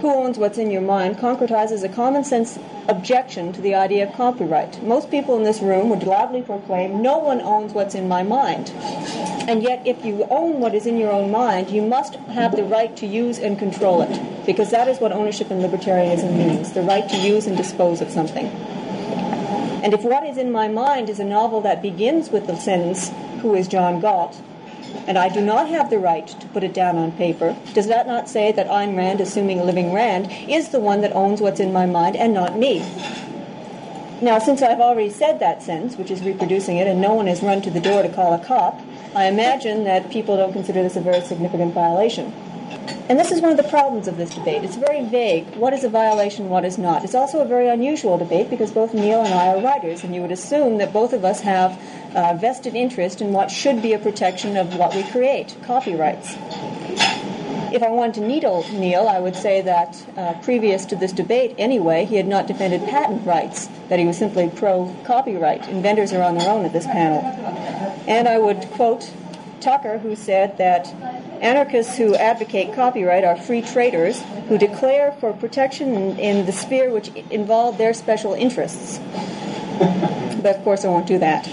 Who Owns What's in Your Mind concretizes a common sense objection to the idea of copyright. Most people in this room would loudly proclaim, No one owns what's in my mind. And yet, if you own what is in your own mind, you must have the right to use and control it, because that is what ownership in libertarianism means the right to use and dispose of something. And if what is in my mind is a novel that begins with the sentence, Who is John Galt? And I do not have the right to put it down on paper, does that not say that Ayn Rand, assuming a living Rand, is the one that owns what's in my mind and not me? Now, since I've already said that sentence, which is reproducing it, and no one has run to the door to call a cop, I imagine that people don't consider this a very significant violation. And this is one of the problems of this debate. It's very vague. What is a violation, what is not? It's also a very unusual debate because both Neil and I are writers, and you would assume that both of us have uh, vested interest in what should be a protection of what we create, copyrights. If I wanted to needle Neil, I would say that uh, previous to this debate, anyway, he had not defended patent rights, that he was simply pro copyright. Inventors are on their own at this panel. And I would quote Tucker, who said that anarchists who advocate copyright are free traders who declare for protection in, the sphere which involve their special interests. but of course, I won't do that.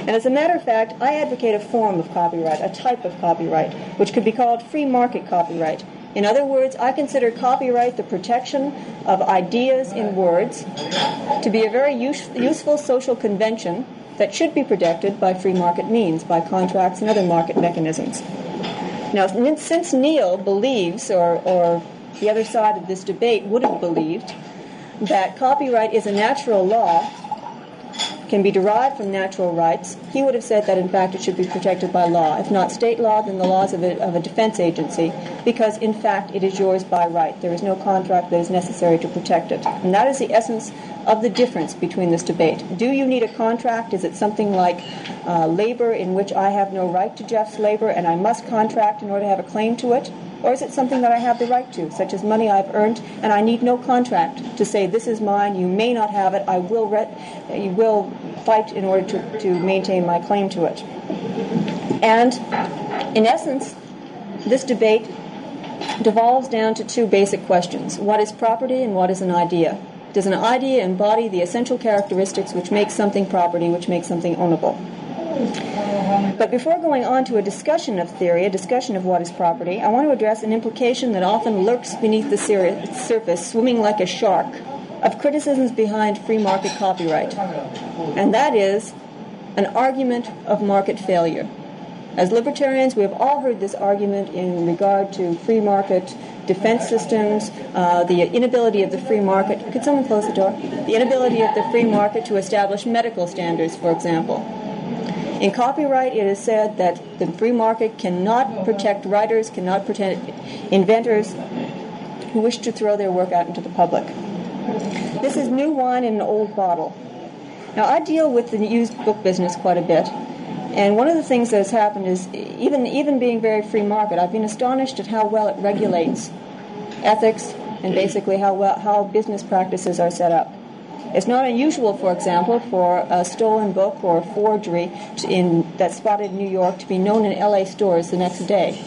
And as a matter of fact, I advocate a form of copyright, a type of copyright, which could be called free market copyright. In other words, I consider copyright the protection of ideas in words to be a very use- useful social convention that should be protected by free market means, by contracts and other market mechanisms. Now, since Neil believes, or, or the other side of this debate would have believed, that copyright is a natural law can be derived from natural rights, he would have said that in fact it should be protected by law. If not state law, then the laws of a, of a defense agency, because in fact it is yours by right. There is no contract that is necessary to protect it. And that is the essence of the difference between this debate. Do you need a contract? Is it something like uh, labor in which I have no right to Jeff's labor and I must contract in order to have a claim to it? Or is it something that I have the right to, such as money I've earned and I need no contract to say this is mine, you may not have it, I will, you will fight in order to, to maintain my claim to it. And in essence, this debate devolves down to two basic questions. What is property and what is an idea? Does an idea embody the essential characteristics which make something property, which make something ownable? But before going on to a discussion of theory, a discussion of what is property, I want to address an implication that often lurks beneath the surface, swimming like a shark, of criticisms behind free market copyright. And that is an argument of market failure. As libertarians, we have all heard this argument in regard to free market defense systems, uh, the inability of the free market. Could someone close the door? The inability of the free market to establish medical standards, for example. In copyright, it is said that the free market cannot protect writers, cannot protect inventors who wish to throw their work out into the public. This is new wine in an old bottle. Now, I deal with the used book business quite a bit, and one of the things that has happened is, even even being very free market, I've been astonished at how well it regulates ethics and basically how well how business practices are set up. It's not unusual, for example, for a stolen book or a forgery in, that's spotted in New York to be known in LA stores the next day.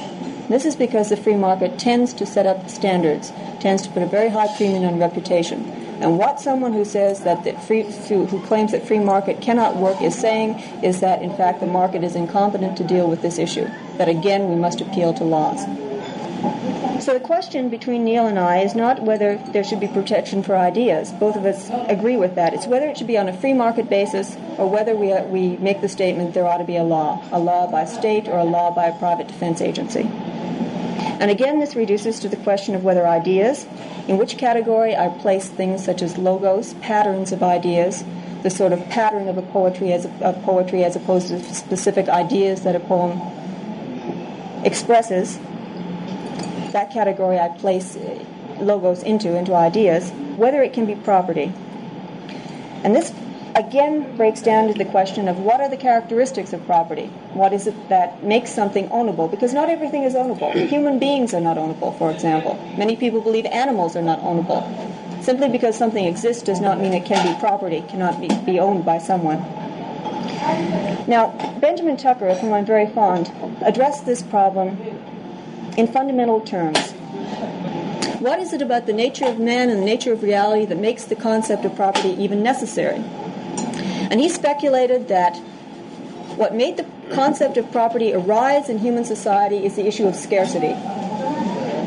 This is because the free market tends to set up standards, tends to put a very high premium on reputation. And what someone who says that the free, who claims that free market cannot work is saying is that in fact the market is incompetent to deal with this issue. That again we must appeal to laws. So the question between Neil and I is not whether there should be protection for ideas. Both of us agree with that. It's whether it should be on a free market basis or whether we, we make the statement there ought to be a law, a law by state or a law by a private defense agency. And again, this reduces to the question of whether ideas, in which category I place things such as logos, patterns of ideas, the sort of pattern of a poetry as a, of poetry as opposed to specific ideas that a poem expresses, that category I place logos into, into ideas, whether it can be property. And this again breaks down to the question of what are the characteristics of property? What is it that makes something ownable? Because not everything is ownable. Human beings are not ownable, for example. Many people believe animals are not ownable. Simply because something exists does not mean it can be property, cannot be, be owned by someone. Now, Benjamin Tucker, of whom I'm very fond, addressed this problem in fundamental terms. What is it about the nature of man and the nature of reality that makes the concept of property even necessary? And he speculated that what made the concept of property arise in human society is the issue of scarcity.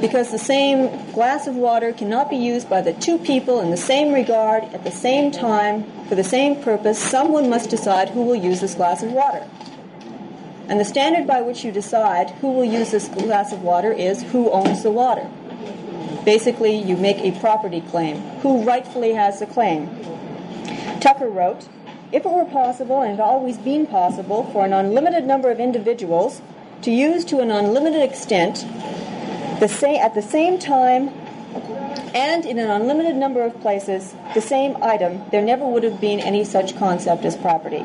Because the same glass of water cannot be used by the two people in the same regard at the same time for the same purpose, someone must decide who will use this glass of water. And the standard by which you decide who will use this glass of water is who owns the water. Basically, you make a property claim. Who rightfully has the claim? Tucker wrote, if it were possible, and it always been possible, for an unlimited number of individuals to use to an unlimited extent the same, at the same time and in an unlimited number of places the same item, there never would have been any such concept as property.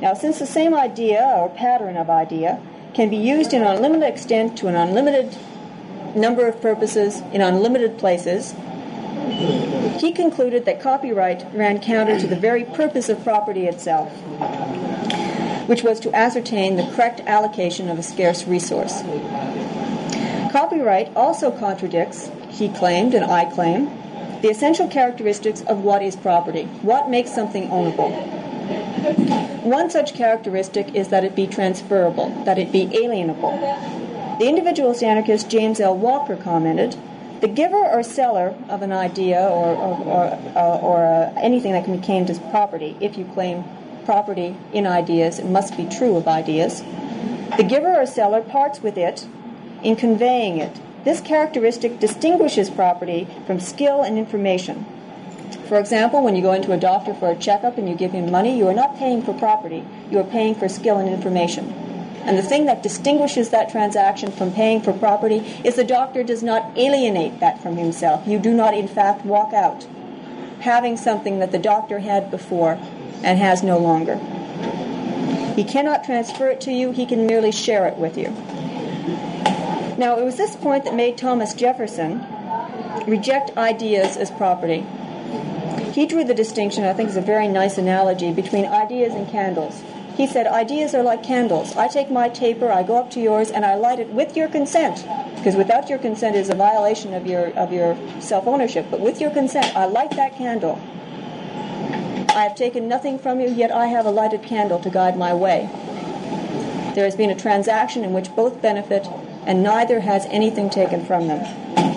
Now, since the same idea or pattern of idea can be used in an unlimited extent to an unlimited number of purposes in unlimited places, he concluded that copyright ran counter to the very purpose of property itself, which was to ascertain the correct allocation of a scarce resource. Copyright also contradicts, he claimed and I claim, the essential characteristics of what is property. What makes something ownable? One such characteristic is that it be transferable, that it be alienable. The individualist anarchist James L. Walker commented, the giver or seller of an idea or, or, or, uh, or uh, anything that can be claimed as property, if you claim property in ideas, it must be true of ideas. The giver or seller parts with it in conveying it. This characteristic distinguishes property from skill and information. For example, when you go into a doctor for a checkup and you give him money, you are not paying for property, you are paying for skill and information. And the thing that distinguishes that transaction from paying for property is the doctor does not alienate that from himself. You do not, in fact, walk out having something that the doctor had before and has no longer. He cannot transfer it to you, he can merely share it with you. Now, it was this point that made Thomas Jefferson reject ideas as property. He drew the distinction, I think is a very nice analogy, between ideas and candles. He said, Ideas are like candles. I take my taper, I go up to yours, and I light it with your consent. Because without your consent is a violation of your, of your self ownership. But with your consent, I light that candle. I have taken nothing from you, yet I have a lighted candle to guide my way. There has been a transaction in which both benefit, and neither has anything taken from them.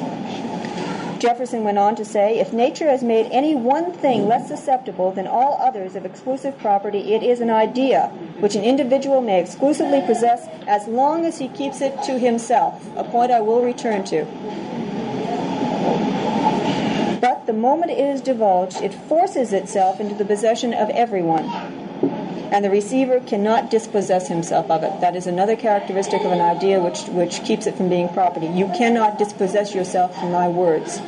Jefferson went on to say, if nature has made any one thing less susceptible than all others of exclusive property, it is an idea which an individual may exclusively possess as long as he keeps it to himself, a point I will return to. But the moment it is divulged, it forces itself into the possession of everyone, and the receiver cannot dispossess himself of it. That is another characteristic of an idea which, which keeps it from being property. You cannot dispossess yourself from my words.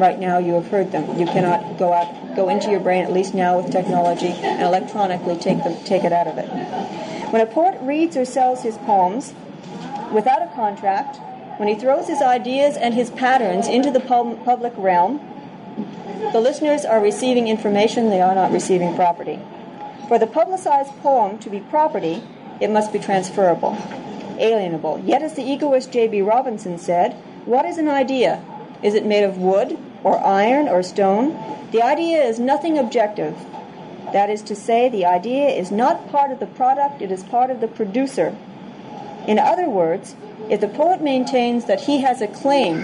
Right now, you have heard them. You cannot go out, go into your brain, at least now with technology, and electronically take them, take it out of it. When a poet reads or sells his poems without a contract, when he throws his ideas and his patterns into the pub- public realm, the listeners are receiving information, they are not receiving property. For the publicized poem to be property, it must be transferable, alienable. Yet, as the egoist J.B. Robinson said, what is an idea? Is it made of wood, or iron, or stone? The idea is nothing objective. That is to say, the idea is not part of the product, it is part of the producer. In other words, if the poet maintains that he has a claim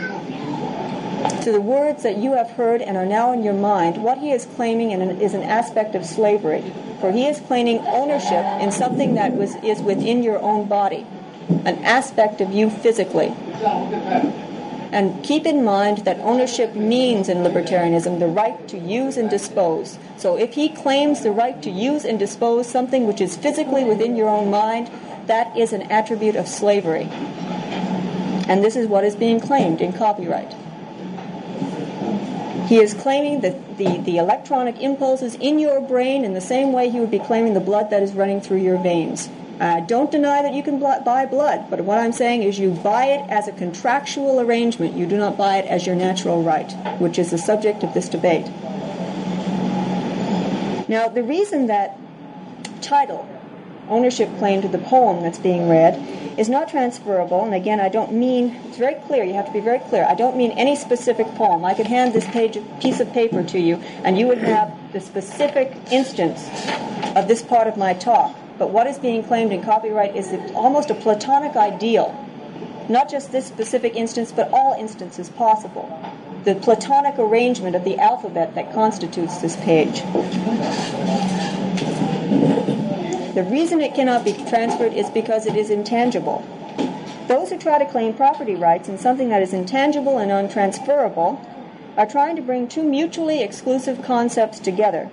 to the words that you have heard and are now in your mind, what he is claiming is an aspect of slavery. For he is claiming ownership in something that was, is within your own body, an aspect of you physically. And keep in mind that ownership means in libertarianism the right to use and dispose. So if he claims the right to use and dispose something which is physically within your own mind, that is an attribute of slavery. And this is what is being claimed in copyright. He is claiming that the, the electronic impulses in your brain in the same way he would be claiming the blood that is running through your veins. Uh, don't deny that you can buy blood, but what I'm saying is you buy it as a contractual arrangement. You do not buy it as your natural right, which is the subject of this debate. Now, the reason that title, ownership claim to the poem that's being read, is not transferable, and again, I don't mean, it's very clear, you have to be very clear, I don't mean any specific poem. I could hand this page, piece of paper to you, and you would have the specific instance of this part of my talk. But what is being claimed in copyright is almost a Platonic ideal. Not just this specific instance, but all instances possible. The Platonic arrangement of the alphabet that constitutes this page. The reason it cannot be transferred is because it is intangible. Those who try to claim property rights in something that is intangible and untransferable are trying to bring two mutually exclusive concepts together.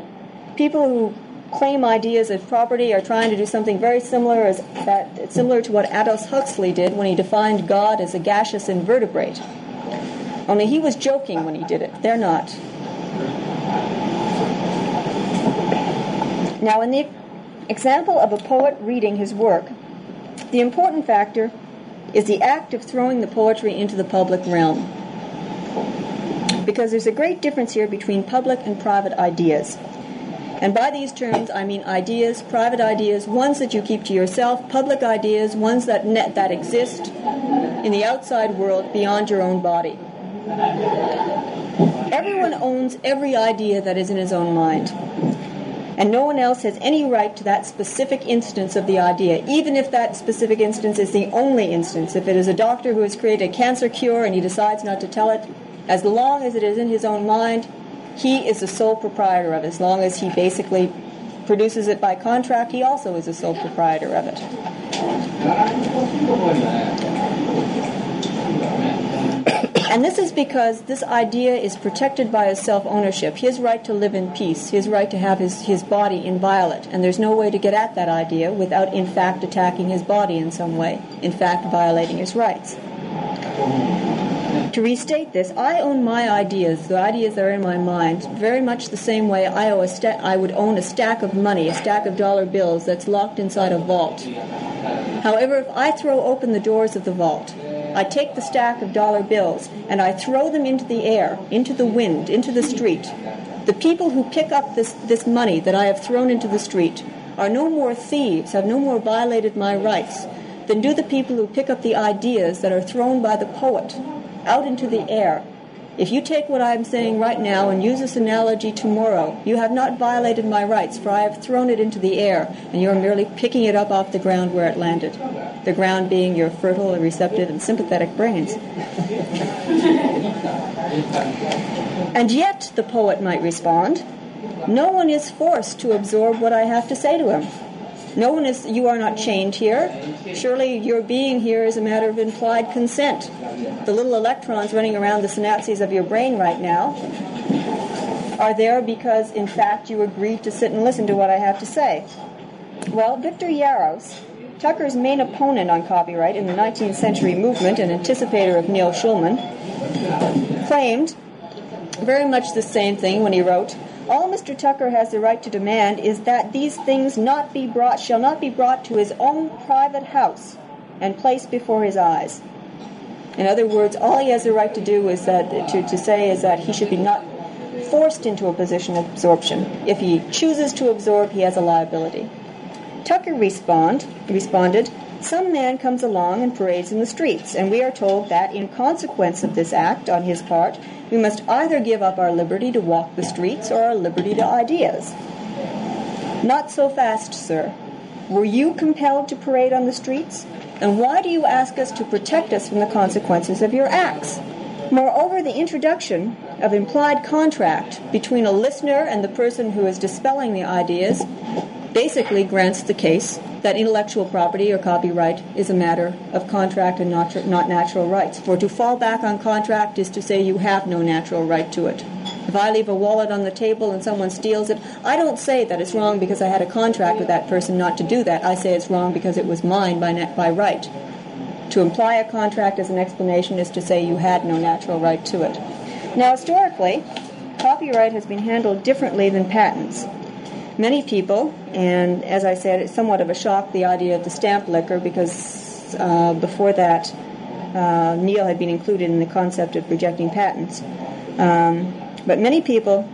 People who claim ideas as property are trying to do something very similar as that similar to what Aldous Huxley did when he defined God as a gaseous invertebrate. Only he was joking when he did it. They're not. Now, in the example of a poet reading his work, the important factor is the act of throwing the poetry into the public realm. Because there's a great difference here between public and private ideas. And by these terms, I mean ideas, private ideas, ones that you keep to yourself, public ideas, ones that that exist in the outside world beyond your own body. Everyone owns every idea that is in his own mind. And no one else has any right to that specific instance of the idea, even if that specific instance is the only instance. If it is a doctor who has created a cancer cure and he decides not to tell it, as long as it is in his own mind, he is the sole proprietor of it. As long as he basically produces it by contract, he also is the sole proprietor of it. And this is because this idea is protected by his self ownership, his right to live in peace, his right to have his, his body inviolate. And there's no way to get at that idea without, in fact, attacking his body in some way, in fact, violating his rights. To restate this, I own my ideas, the ideas that are in my mind, very much the same way I, owe a sta- I would own a stack of money, a stack of dollar bills that's locked inside a vault. However, if I throw open the doors of the vault, I take the stack of dollar bills and I throw them into the air, into the wind, into the street. The people who pick up this, this money that I have thrown into the street are no more thieves, have no more violated my rights than do the people who pick up the ideas that are thrown by the poet out into the air. If you take what I am saying right now and use this analogy tomorrow, you have not violated my rights, for I have thrown it into the air, and you are merely picking it up off the ground where it landed. The ground being your fertile, receptive, and sympathetic brains. *laughs* and yet, the poet might respond, no one is forced to absorb what I have to say to him. No one is, you are not chained here. Surely your being here is a matter of implied consent. The little electrons running around the synapses of your brain right now are there because, in fact, you agreed to sit and listen to what I have to say. Well, Victor Yarros, Tucker's main opponent on copyright in the 19th century movement and anticipator of Neil Schulman, claimed very much the same thing when he wrote, all Mr. Tucker has the right to demand is that these things not be brought shall not be brought to his own private house and placed before his eyes. In other words, all he has the right to do is that to, to say is that he should be not forced into a position of absorption. If he chooses to absorb, he has a liability. Tucker respond, responded, some man comes along and parades in the streets, and we are told that in consequence of this act on his part, we must either give up our liberty to walk the streets or our liberty to ideas. Not so fast, sir. Were you compelled to parade on the streets? And why do you ask us to protect us from the consequences of your acts? Moreover, the introduction of implied contract between a listener and the person who is dispelling the ideas basically grants the case that intellectual property or copyright is a matter of contract and not, not natural rights. For to fall back on contract is to say you have no natural right to it. If I leave a wallet on the table and someone steals it, I don't say that it's wrong because I had a contract with that person not to do that. I say it's wrong because it was mine by, net, by right. To imply a contract as an explanation is to say you had no natural right to it. Now, historically, copyright has been handled differently than patents many people, and as I said, it's somewhat of a shock the idea of the stamp liquor because uh, before that, uh, Neil had been included in the concept of rejecting patents. Um, but many people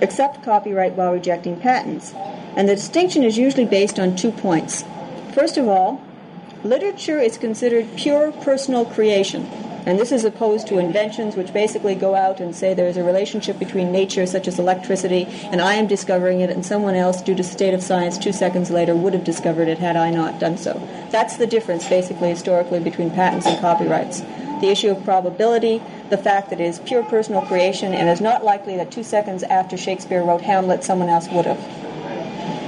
accept copyright while rejecting patents, and the distinction is usually based on two points. First of all, literature is considered pure personal creation and this is opposed to inventions which basically go out and say there's a relationship between nature, such as electricity, and I am discovering it, and someone else, due to state of science two seconds later, would have discovered it had I not done so. That's the difference, basically, historically, between patents and copyrights. The issue of probability, the fact that it is pure personal creation, and is not likely that two seconds after Shakespeare wrote Hamlet, someone else would have.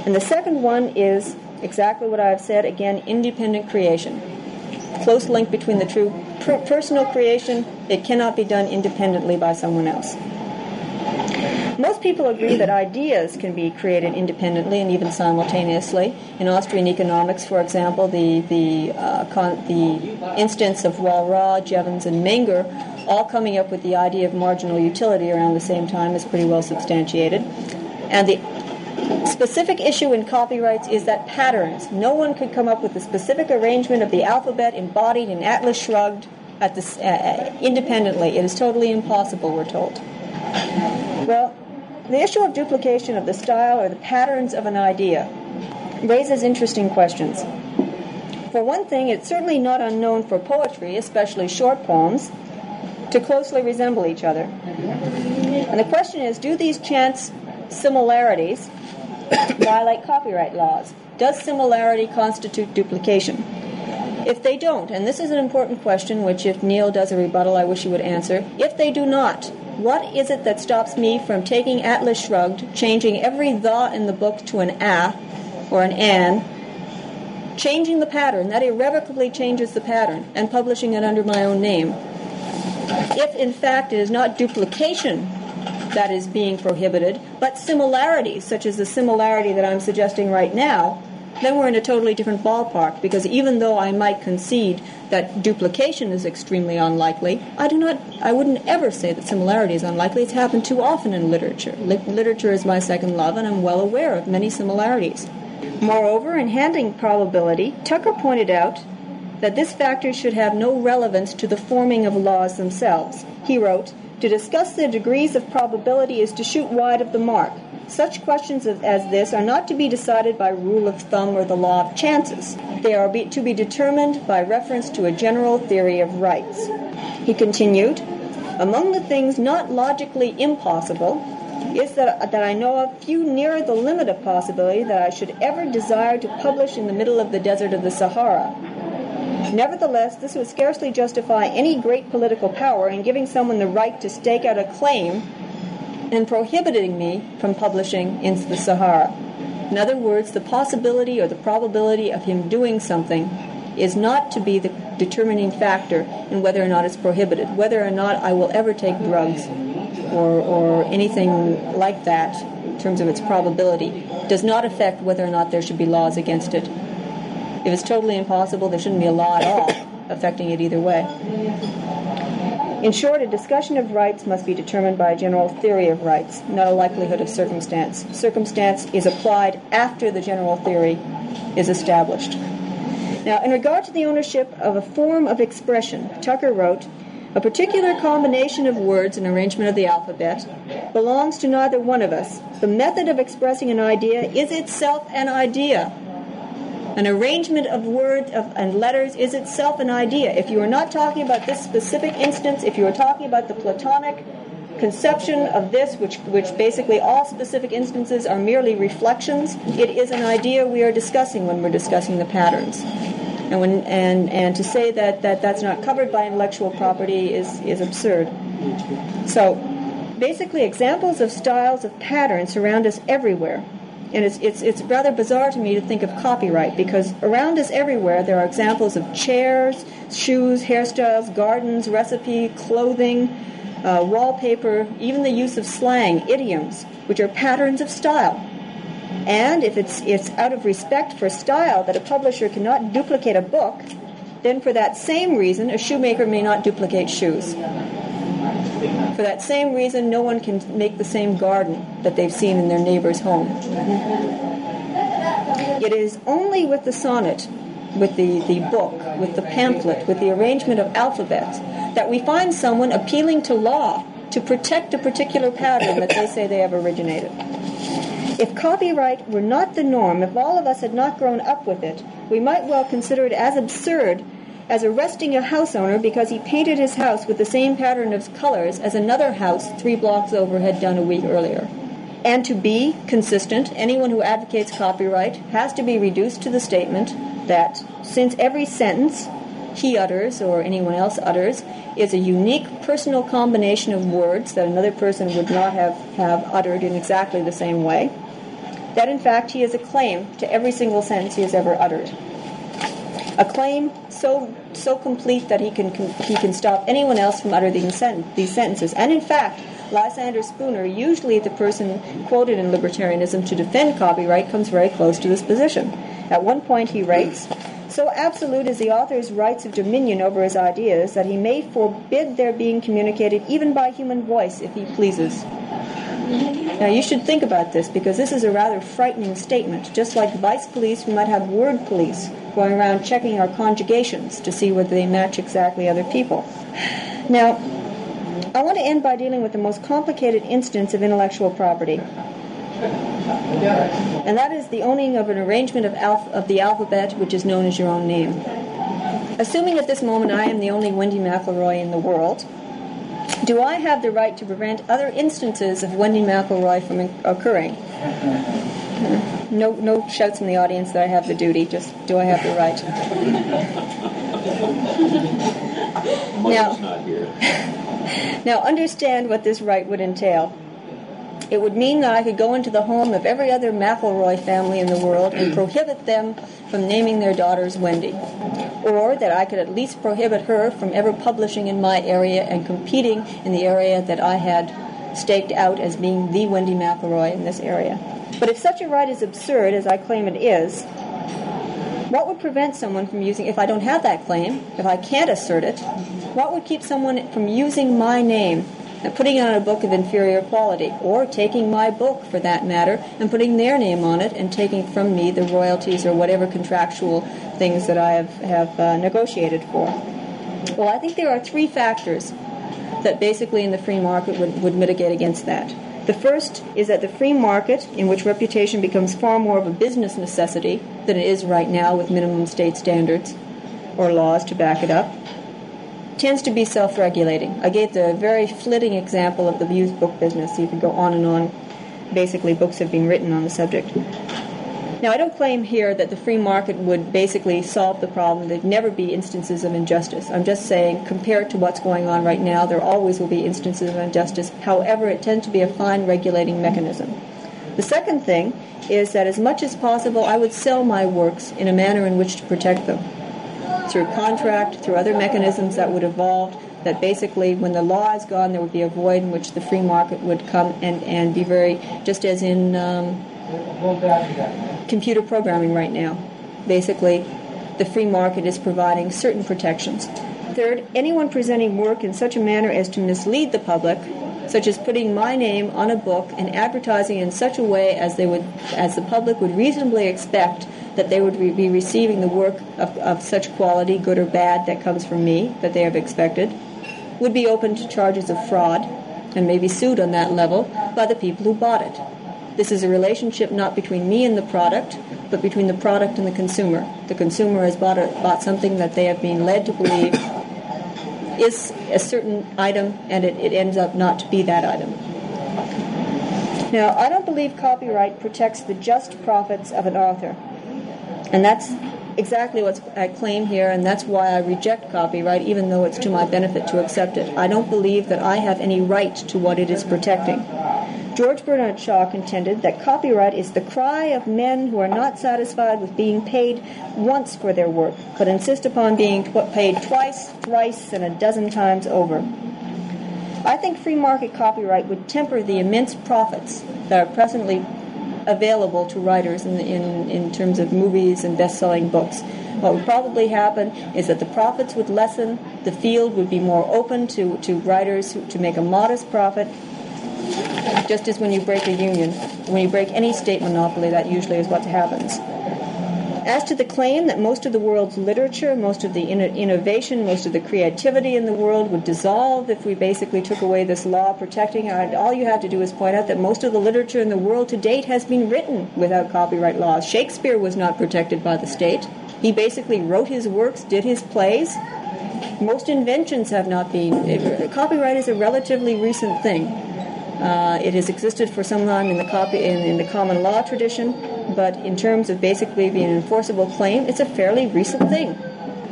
And the second one is exactly what I've said again independent creation close link between the true per- personal creation. It cannot be done independently by someone else. Most people agree that ideas can be created independently and even simultaneously. In Austrian economics, for example, the the uh, con- the instance of Walras, Jevons, and Menger all coming up with the idea of marginal utility around the same time is pretty well substantiated. And the specific issue in copyrights is that patterns. No one could come up with a specific arrangement of the alphabet embodied in Atlas Shrugged at uh, uh, independently. It is totally impossible, we're told. Well, the issue of duplication of the style or the patterns of an idea raises interesting questions. For one thing, it's certainly not unknown for poetry, especially short poems, to closely resemble each other. And the question is do these chance similarities violate copyright laws? Does similarity constitute duplication? If they don't, and this is an important question which, if Neil does a rebuttal, I wish he would answer. If they do not, what is it that stops me from taking Atlas Shrugged, changing every the in the book to an a or an an, changing the pattern, that irrevocably changes the pattern, and publishing it under my own name? If, in fact, it is not duplication that is being prohibited, but similarities, such as the similarity that I'm suggesting right now, then we're in a totally different ballpark because even though I might concede that duplication is extremely unlikely, I do not I wouldn't ever say that similarity is unlikely. It's happened too often in literature. literature is my second love and I'm well aware of many similarities. Moreover, in handling probability, Tucker pointed out that this factor should have no relevance to the forming of laws themselves. He wrote, to discuss the degrees of probability is to shoot wide of the mark. Such questions as this are not to be decided by rule of thumb or the law of chances. They are be, to be determined by reference to a general theory of rights. He continued, Among the things not logically impossible is that, that I know of few nearer the limit of possibility that I should ever desire to publish in the middle of the desert of the Sahara. Nevertheless, this would scarcely justify any great political power in giving someone the right to stake out a claim and prohibiting me from publishing Into the Sahara. In other words, the possibility or the probability of him doing something is not to be the determining factor in whether or not it's prohibited. Whether or not I will ever take drugs or, or anything like that in terms of its probability does not affect whether or not there should be laws against it. If it's totally impossible, there shouldn't be a law at all affecting it either way. In short, a discussion of rights must be determined by a general theory of rights, not a likelihood of circumstance. Circumstance is applied after the general theory is established. Now, in regard to the ownership of a form of expression, Tucker wrote, a particular combination of words and arrangement of the alphabet belongs to neither one of us. The method of expressing an idea is itself an idea. An arrangement of words of, and letters is itself an idea. If you are not talking about this specific instance, if you are talking about the Platonic conception of this, which, which basically all specific instances are merely reflections, it is an idea we are discussing when we're discussing the patterns. And, when, and, and to say that, that that's not covered by intellectual property is, is absurd. So, basically, examples of styles of patterns surround us everywhere. And it's, it's, it's rather bizarre to me to think of copyright because around us everywhere there are examples of chairs, shoes, hairstyles, gardens, recipe, clothing, uh, wallpaper, even the use of slang, idioms, which are patterns of style. And if it's, it's out of respect for style that a publisher cannot duplicate a book, then for that same reason, a shoemaker may not duplicate shoes. For that same reason, no one can make the same garden that they've seen in their neighbor's home. It is only with the sonnet, with the, the book, with the pamphlet, with the arrangement of alphabets, that we find someone appealing to law to protect a particular pattern that they say they have originated. If copyright were not the norm, if all of us had not grown up with it, we might well consider it as absurd as arresting a house owner because he painted his house with the same pattern of colors as another house three blocks over had done a week earlier. And to be consistent, anyone who advocates copyright has to be reduced to the statement that since every sentence he utters or anyone else utters is a unique personal combination of words that another person would not have, have uttered in exactly the same way, that in fact he has a claim to every single sentence he has ever uttered. A claim so so complete that he can, he can stop anyone else from uttering these sentences. And in fact, Lysander Spooner, usually the person quoted in libertarianism to defend copyright, comes very close to this position. At one point, he writes, so absolute is the author's rights of dominion over his ideas that he may forbid their being communicated even by human voice if he pleases. Now, you should think about this because this is a rather frightening statement. Just like vice police, we might have word police going around checking our conjugations to see whether they match exactly other people. Now, I want to end by dealing with the most complicated instance of intellectual property. And that is the owning of an arrangement of, of the alphabet which is known as your own name. Assuming at this moment I am the only Wendy McElroy in the world, do I have the right to prevent other instances of Wendy McElroy from occurring? No, no shouts in the audience that I have the duty. Just do I have the right? *laughs* Here. *laughs* Now, understand what this right would entail. It would mean that I could go into the home of every other McElroy family in the world and prohibit them from naming their daughters Wendy. Or that I could at least prohibit her from ever publishing in my area and competing in the area that I had staked out as being the Wendy McElroy in this area. But if such a right is absurd, as I claim it is, what would prevent someone from using, if I don't have that claim, if I can't assert it, what would keep someone from using my name and putting on a book of inferior quality, or taking my book, for that matter, and putting their name on it and taking from me the royalties or whatever contractual things that I have, have uh, negotiated for? Well, I think there are three factors that basically in the free market would, would mitigate against that. The first is that the free market, in which reputation becomes far more of a business necessity than it is right now with minimum state standards or laws to back it up, tends to be self regulating. I gave the very flitting example of the used book business. You could go on and on. Basically, books have been written on the subject. Now, I don't claim here that the free market would basically solve the problem. There'd never be instances of injustice. I'm just saying, compared to what's going on right now, there always will be instances of injustice. However, it tends to be a fine regulating mechanism. The second thing is that as much as possible, I would sell my works in a manner in which to protect them through contract, through other mechanisms that would evolve, that basically when the law is gone, there would be a void in which the free market would come and, and be very, just as in um, computer programming right now. Basically, the free market is providing certain protections. Third, anyone presenting work in such a manner as to mislead the public, such as putting my name on a book and advertising in such a way as they would, as the public would reasonably expect that they would re- be receiving the work of, of such quality, good or bad, that comes from me, that they have expected, would be open to charges of fraud and may be sued on that level by the people who bought it. This is a relationship not between me and the product, but between the product and the consumer. The consumer has bought, a, bought something that they have been led to believe is a certain item, and it, it ends up not to be that item. Now, I don't believe copyright protects the just profits of an author. And that's exactly what I claim here, and that's why I reject copyright, even though it's to my benefit to accept it. I don't believe that I have any right to what it is protecting. George Bernard Shaw contended that copyright is the cry of men who are not satisfied with being paid once for their work, but insist upon being paid twice, thrice, and a dozen times over. I think free market copyright would temper the immense profits that are presently available to writers in, in, in terms of movies and best selling books. What would probably happen is that the profits would lessen, the field would be more open to, to writers who, to make a modest profit. Just as when you break a union, when you break any state monopoly, that usually is what happens. As to the claim that most of the world's literature, most of the innovation, most of the creativity in the world would dissolve if we basically took away this law protecting it, all you have to do is point out that most of the literature in the world to date has been written without copyright laws. Shakespeare was not protected by the state. He basically wrote his works, did his plays. Most inventions have not been. Copyright is a relatively recent thing. Uh, it has existed for some time in the, copy, in, in the common law tradition, but in terms of basically being an enforceable claim, it's a fairly recent thing.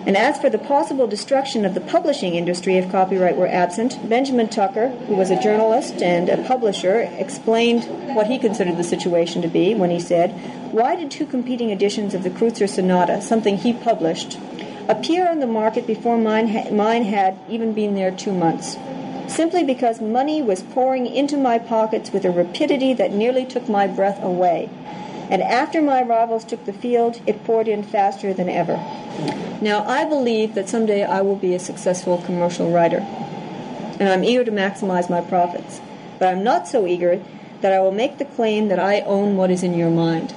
And as for the possible destruction of the publishing industry if copyright were absent, Benjamin Tucker, who was a journalist and a publisher, explained what he considered the situation to be when he said, Why did two competing editions of the Kreutzer Sonata, something he published, appear on the market before mine, ha- mine had even been there two months? Simply because money was pouring into my pockets with a rapidity that nearly took my breath away. And after my rivals took the field, it poured in faster than ever. Now, I believe that someday I will be a successful commercial writer, and I'm eager to maximize my profits. But I'm not so eager that I will make the claim that I own what is in your mind.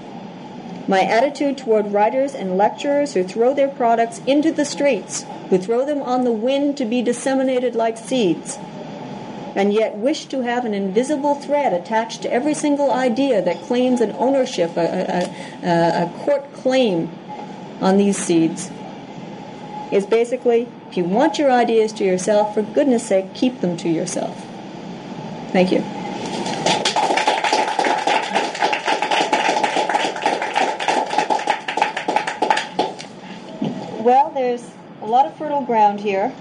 My attitude toward writers and lecturers who throw their products into the streets, who throw them on the wind to be disseminated like seeds, and yet wish to have an invisible thread attached to every single idea that claims an ownership, a, a, a court claim on these seeds, is basically if you want your ideas to yourself, for goodness sake, keep them to yourself. Thank you. Well, there's a lot of fertile ground here.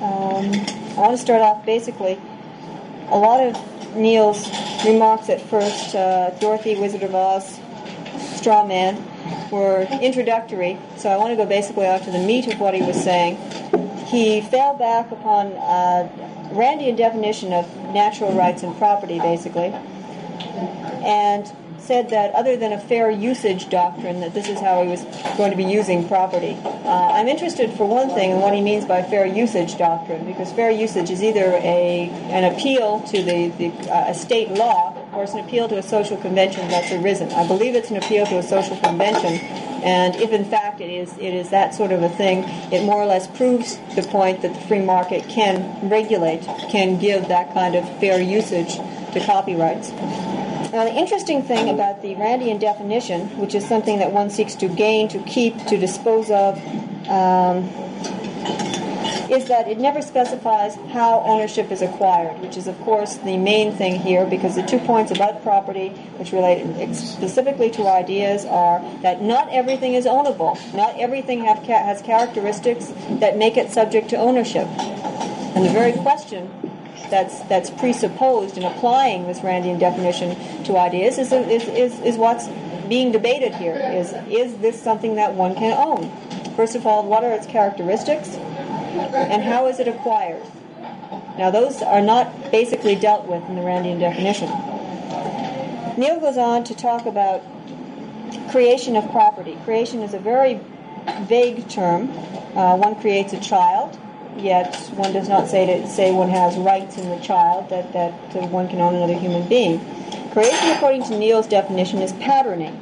Um, I want to start off basically a lot of Neil's remarks at first, uh, Dorothy, Wizard of Oz, Straw Man, were introductory, so I want to go basically out to the meat of what he was saying. He fell back upon a Randian definition of natural rights and property, basically, and said that other than a fair usage doctrine, that this is how he was going to be using property. Uh, I'm interested, for one thing, in what he means by fair usage doctrine, because fair usage is either a an appeal to the, the uh, a state law or it's an appeal to a social convention that's arisen. I believe it's an appeal to a social convention, and if in fact it is it is that sort of a thing, it more or less proves the point that the free market can regulate, can give that kind of fair usage to copyrights. Now, the interesting thing about the Randian definition, which is something that one seeks to gain, to keep, to dispose of, um, is that it never specifies how ownership is acquired, which is, of course, the main thing here, because the two points about property, which relate specifically to ideas, are that not everything is ownable. Not everything ca- has characteristics that make it subject to ownership. And the very question that's that's presupposed in applying this Randian definition to ideas is, is, is, is what's being debated here. Is is this something that one can own? First of all, what are its characteristics, and how is it acquired? Now, those are not basically dealt with in the Randian definition. Neil goes on to talk about creation of property. Creation is a very vague term. Uh, one creates a child, yet one does not say to say one has rights in the child that that uh, one can own another human being. Creation, according to Neil's definition, is patterning.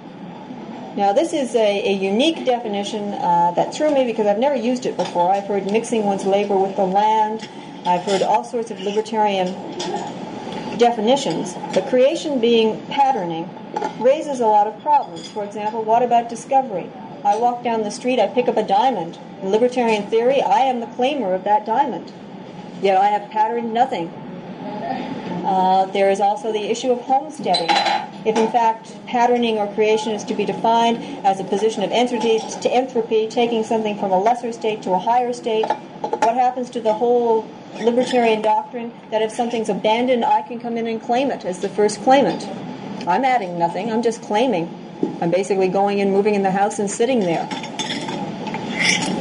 Now, this is a, a unique definition uh, that threw me because I've never used it before. I've heard mixing one's labor with the land. I've heard all sorts of libertarian definitions. But creation being patterning raises a lot of problems. For example, what about discovery? I walk down the street, I pick up a diamond. In libertarian theory, I am the claimer of that diamond. Yet I have patterned nothing. Uh, there is also the issue of homesteading. If in fact patterning or creation is to be defined as a position of entropy to entropy, taking something from a lesser state to a higher state, what happens to the whole libertarian doctrine that if something's abandoned, I can come in and claim it as the first claimant? I'm adding nothing, I'm just claiming. I'm basically going in, moving in the house, and sitting there.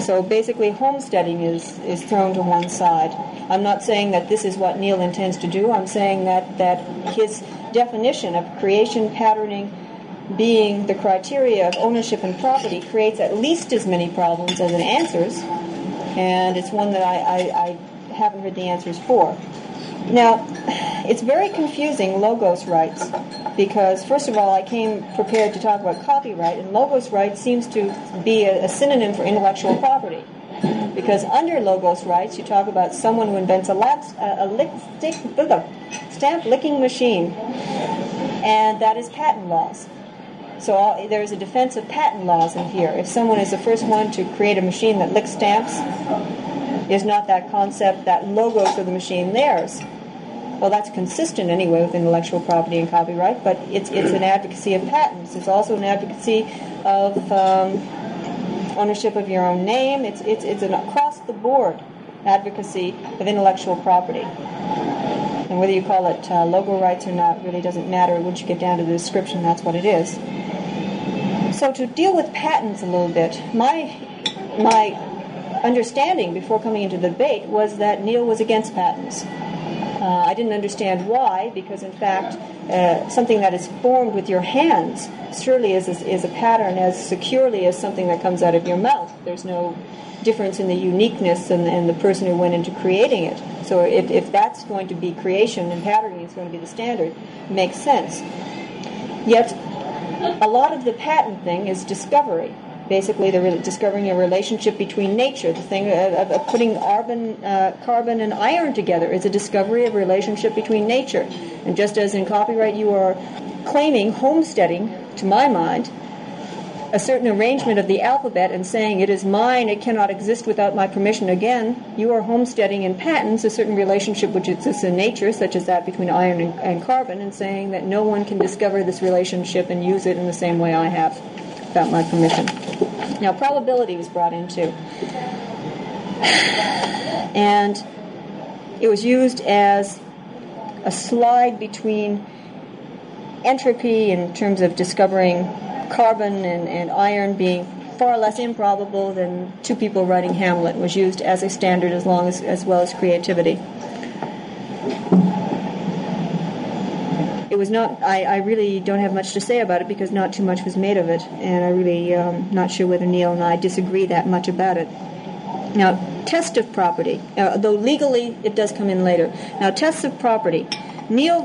So basically, homesteading is, is thrown to one side. I'm not saying that this is what Neil intends to do. I'm saying that, that his definition of creation patterning being the criteria of ownership and property creates at least as many problems as it answers, and it's one that I, I, I haven't heard the answers for. Now, *sighs* it's very confusing, logos rights, because first of all, I came prepared to talk about copyright, and logos rights seems to be a, a synonym for intellectual property. Because under logos rights, you talk about someone who invents a, lap, a, a lick, stick, stamp licking machine, and that is patent laws. So all, there is a defense of patent laws in here. If someone is the first one to create a machine that licks stamps, is not that concept, that logo for the machine theirs? Well, that's consistent anyway with intellectual property and copyright, but it's, it's an advocacy of patents. It's also an advocacy of um, ownership of your own name. It's, it's, it's an across the board advocacy of intellectual property. And whether you call it uh, logo rights or not really doesn't matter. Once you get down to the description, that's what it is. So to deal with patents a little bit, my my understanding before coming into the debate was that Neil was against patents. Uh, I didn't understand why, because in fact, uh, something that is formed with your hands surely is, is, is, a pattern as securely as something that comes out of your mouth. There's no difference in the uniqueness and, and the person who went into creating it. So if, if that's going to be creation and patterning is going to be the standard, makes sense. Yet, a lot of the patent thing is discovery basically the re- discovering a relationship between nature. The thing of, of putting carbon, uh, carbon and iron together is a discovery of a relationship between nature. And just as in copyright you are claiming homesteading, to my mind, a certain arrangement of the alphabet and saying it is mine, it cannot exist without my permission again, you are homesteading in patents a certain relationship which exists in nature, such as that between iron and, and carbon, and saying that no one can discover this relationship and use it in the same way I have without my permission. Now, probability was brought in too. And it was used as a slide between entropy in terms of discovering carbon and, and iron being far less improbable than two people writing Hamlet was used as a standard as long as as well as creativity. Was not. I, I really don't have much to say about it because not too much was made of it, and I really um, not sure whether Neil and I disagree that much about it. Now, test of property, uh, though legally it does come in later. Now, tests of property. Neil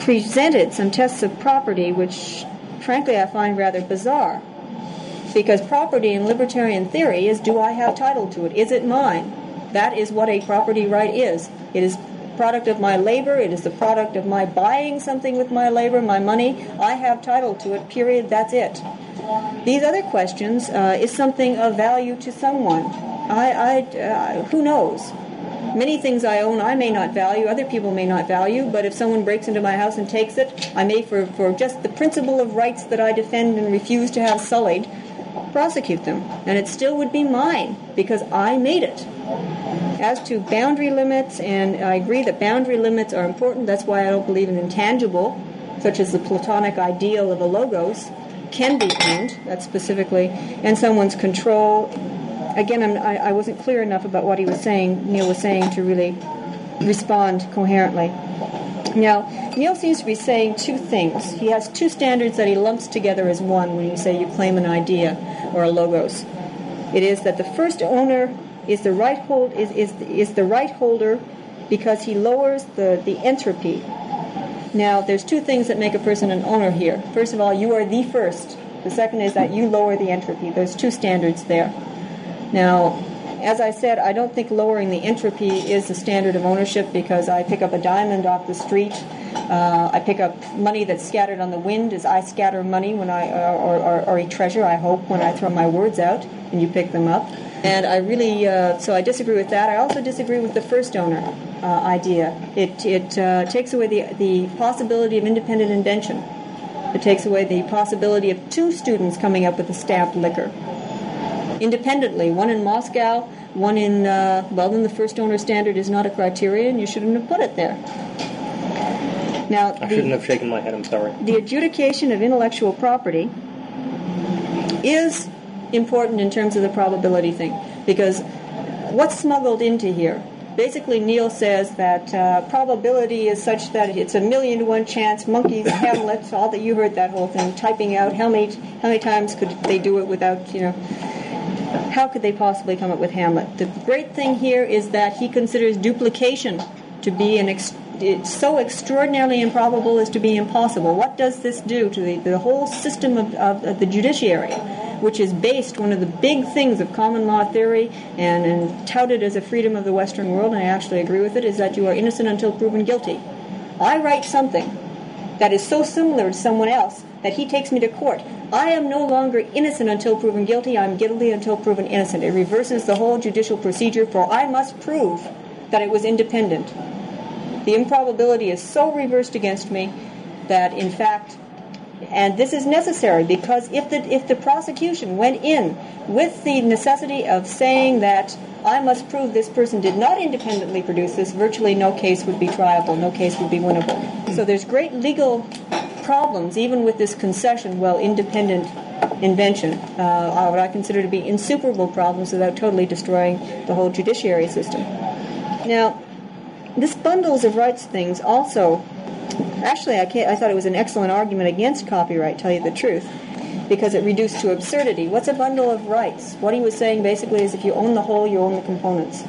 presented some tests of property which, frankly, I find rather bizarre. Because property in libertarian theory is do I have title to it? Is it mine? That is what a property right is. It is product of my labor. It is the product of my buying something with my labor, my money. I have title to it, period. That's it. These other questions uh, is something of value to someone. I, I uh, who knows? Many things I own I may not value, other people may not value, but if someone breaks into my house and takes it, I may, for, for just the principle of rights that I defend and refuse to have sullied, prosecute them. And it still would be mine because I made it. As to boundary limits, and I agree that boundary limits are important, that's why I don't believe an intangible, such as the Platonic ideal of a logos, can be owned, that's specifically, and someone's control again, I, I wasn't clear enough about what he was saying, Neil was saying, to really respond coherently. Now, Neil seems to be saying two things. He has two standards that he lumps together as one when you say you claim an idea or a logos. It is that the first owner is the right hold is, is, is the right holder because he lowers the, the entropy. Now, there's two things that make a person an owner here. First of all, you are the first. The second is that you lower the entropy. There's two standards there. Now, as I said, I don't think lowering the entropy is the standard of ownership because I pick up a diamond off the street. Uh, I pick up money that's scattered on the wind as I scatter money when I, or, or, or, a treasure, I hope, when I throw my words out and you pick them up. And I really, uh, so I disagree with that. I also disagree with the first owner uh, idea. It, it uh, takes away the, the possibility of independent invention. It takes away the possibility of two students coming up with a stamped liquor independently. One in Moscow, one in, uh, well, then the first owner standard is not a criterion. You shouldn't have put it there. Now, I the, shouldn't have shaken my head, I'm sorry. The adjudication of intellectual property is important in terms of the probability thing because what's smuggled into here? Basically, Neil says that uh, probability is such that it's a million to one chance. Monkeys, *laughs* Hamlet, all that you heard that whole thing. Typing out how many how many times could they do it without you know how could they possibly come up with Hamlet? The great thing here is that he considers duplication to be an ex- so extraordinarily improbable as to be impossible. What does this do to the, the whole system of, of, of the judiciary, which is based, one of the big things of common law theory and, and touted as a freedom of the Western world, and I actually agree with it, is that you are innocent until proven guilty. I write something that is so similar to someone else that he takes me to court. I am no longer innocent until proven guilty. I'm guilty until proven innocent. It reverses the whole judicial procedure, for I must prove that it was independent. The improbability is so reversed against me that, in fact, and this is necessary because if the if the prosecution went in with the necessity of saying that I must prove this person did not independently produce this, virtually no case would be triable, no case would be winnable. So there's great legal problems, even with this concession, well, independent invention, uh, what I consider to be insuperable problems without totally destroying the whole judiciary system. Now, this bundles of rights things also, actually, I, can't, I thought it was an excellent argument against copyright, tell you the truth, because it reduced to absurdity. What's a bundle of rights? What he was saying basically is if you own the whole, you own the components.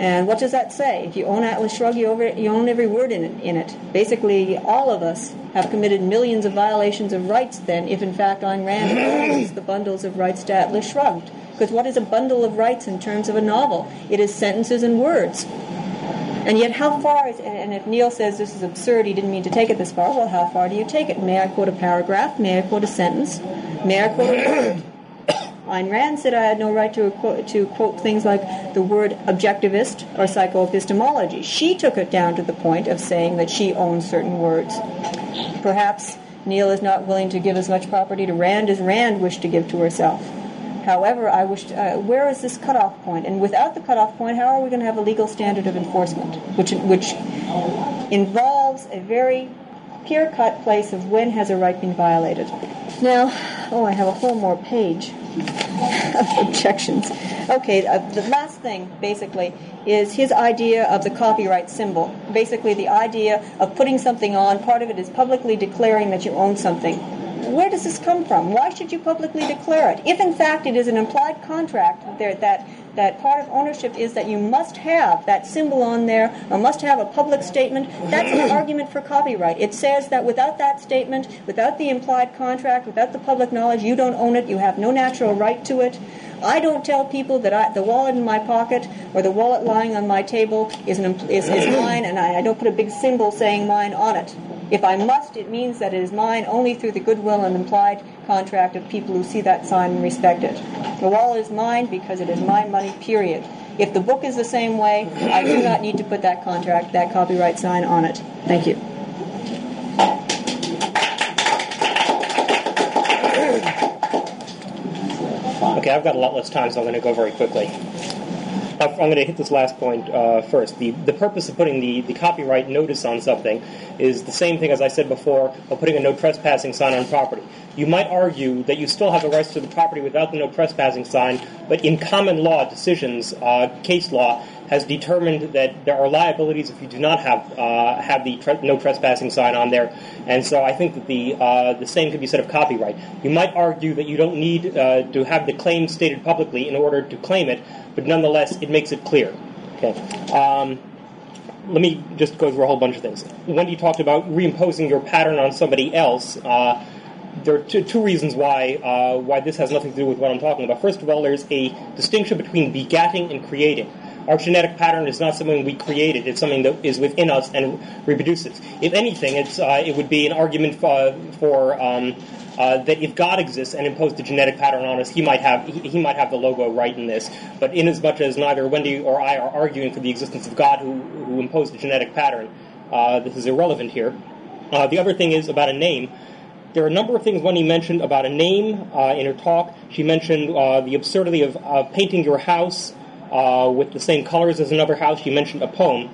And what does that say? If you own Atlas Shrugged, you, own every word in it, in it. Basically, all of us have committed millions of violations of rights then, if in fact Ayn Rand *coughs* owns the bundles of rights to Atlas Shrugged. Because what is a bundle of rights in terms of a novel? It is sentences and words. And yet, how far is, and if Neil says this is absurd, he didn't mean to take it this far, well, how far do you take it? May I quote a paragraph? May I quote a sentence? May I quote a *coughs* word? Ayn Rand said I had no right to quote, to quote things like the word objectivist or psychoepistemology. She took it down to the point of saying that she owns certain words. Perhaps Neil is not willing to give as much property to Rand as Rand wished to give to herself. However, I wish to, uh, where is this cutoff point? And without the cutoff point, how are we going to have a legal standard of enforcement, which which involves a very clear-cut place of when has a right been violated? Now, oh, I have a whole more page of *laughs* objections. Okay, uh, the last thing basically is his idea of the copyright symbol. Basically, the idea of putting something on. Part of it is publicly declaring that you own something where does this come from? Why should you publicly declare it? If in fact it is an implied contract there, that that part of ownership is that you must have that symbol on there or must have a public statement, that's an *clears throat* argument for copyright. It says that without that statement, without the implied contract, without the public knowledge, you don't own it, you have no natural right to it. I don't tell people that I, the wallet in my pocket or the wallet lying on my table is, an, is, is mine, and I, I don't put a big symbol saying mine on it. If I must, it means that it is mine only through the goodwill and implied contract of people who see that sign and respect it. The wallet is mine because it is my money, period. If the book is the same way, I do not need to put that contract, that copyright sign on it. Thank you. Okay, I've got a lot less time, so I'm going to go very quickly. I'm going to hit this last point uh, first. The, the purpose of putting the, the copyright notice on something is the same thing as I said before of putting a no trespassing sign on property. You might argue that you still have the rights to the property without the no trespassing sign, but in common law decisions, uh, case law has determined that there are liabilities if you do not have uh, have the tre- no trespassing sign on there, and so I think that the uh, the same could be said of copyright. You might argue that you don't need uh, to have the claim stated publicly in order to claim it, but nonetheless, it makes it clear. Okay. Um, let me just go through a whole bunch of things. Wendy talked about reimposing your pattern on somebody else. Uh, there are two, two reasons why uh, why this has nothing to do with what I'm talking about. First of all, there's a distinction between begatting and creating. Our genetic pattern is not something we created; it's something that is within us and reproduces. If anything, it's uh, it would be an argument for, for um, uh, that if God exists and imposed a genetic pattern on us, he might have he, he, might have the logo right in this. But in as much as neither Wendy or I are arguing for the existence of God who, who imposed a genetic pattern, uh, this is irrelevant here. Uh, the other thing is about a name. There are a number of things Wendy mentioned about a name uh, in her talk. She mentioned uh, the absurdity of painting your house uh, with the same colors as another house. You mentioned a poem.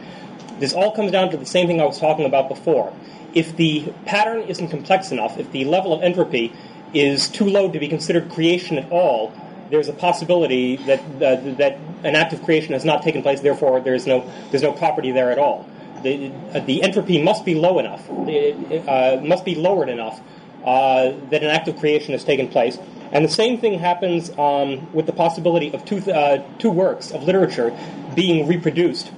This all comes down to the same thing I was talking about before. If the pattern isn't complex enough, if the level of entropy is too low to be considered creation at all, there's a possibility that uh, that an act of creation has not taken place. Therefore, there's no there's no property there at all. The, uh, the entropy must be low enough, it uh, must be lowered enough uh, that an act of creation has taken place. And the same thing happens um, with the possibility of two, uh, two works of literature being reproduced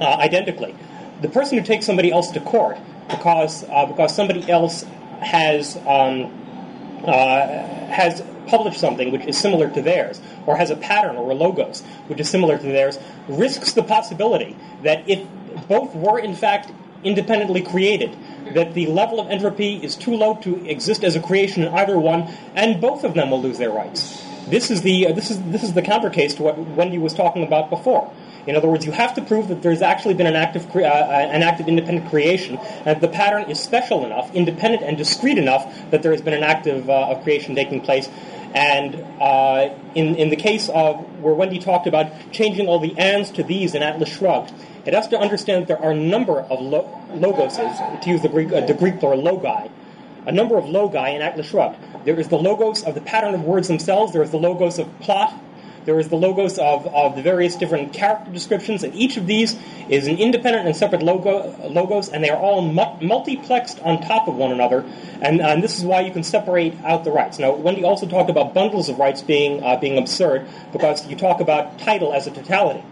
uh, identically. The person who takes somebody else to court because, uh, because somebody else has, um, uh, has published something which is similar to theirs, or has a pattern or a logos which is similar to theirs, risks the possibility that if both were in fact independently created, that the level of entropy is too low to exist as a creation in either one, and both of them will lose their rights. This is the uh, this is this is the counter case to what Wendy was talking about before. In other words, you have to prove that there's actually been an active uh, uh an active independent creation, and the pattern is special enough, independent and discrete enough that there has been an active uh, of creation taking place. And uh, in in the case of where Wendy talked about changing all the ands to these in Atlas Shrugged, it has to understand that there are a number of lo- logoses, to use the Greek, uh, the Greek plural logi, a number of logi in Atlas Shrugged. There is the logos of the pattern of words themselves, there is the logos of plot, there is the logos of, of the various different character descriptions, and each of these is an independent and separate logo, logos, and they are all mu- multiplexed on top of one another, and, and, this is why you can separate out the rights. Now, Wendy also talked about bundles of rights being, uh, being absurd, because you talk about title as a totality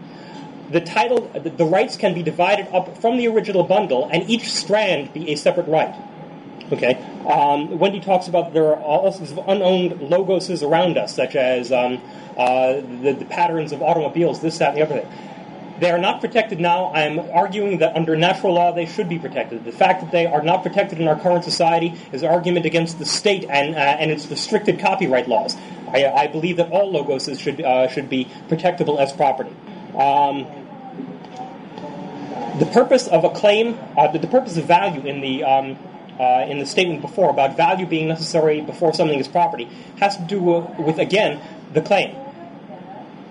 the title, the rights can be divided up from the original bundle, and each strand be a separate right. Okay. Um, Wendy talks about there are all sorts of unowned logoses around us, such as um, uh, the, the, patterns of automobiles, this, that, and the other thing. They are not protected now. I am arguing that under natural law they should be protected. The fact that they are not protected in our current society is an argument against the state and, uh, and its restricted copyright laws. I, I, believe that all logoses should, uh, should be protectable as property. Um, the purpose of a claim, uh, the, the, purpose of value in the um, uh, in the statement before about value being necessary before something is property has to do with again the claim.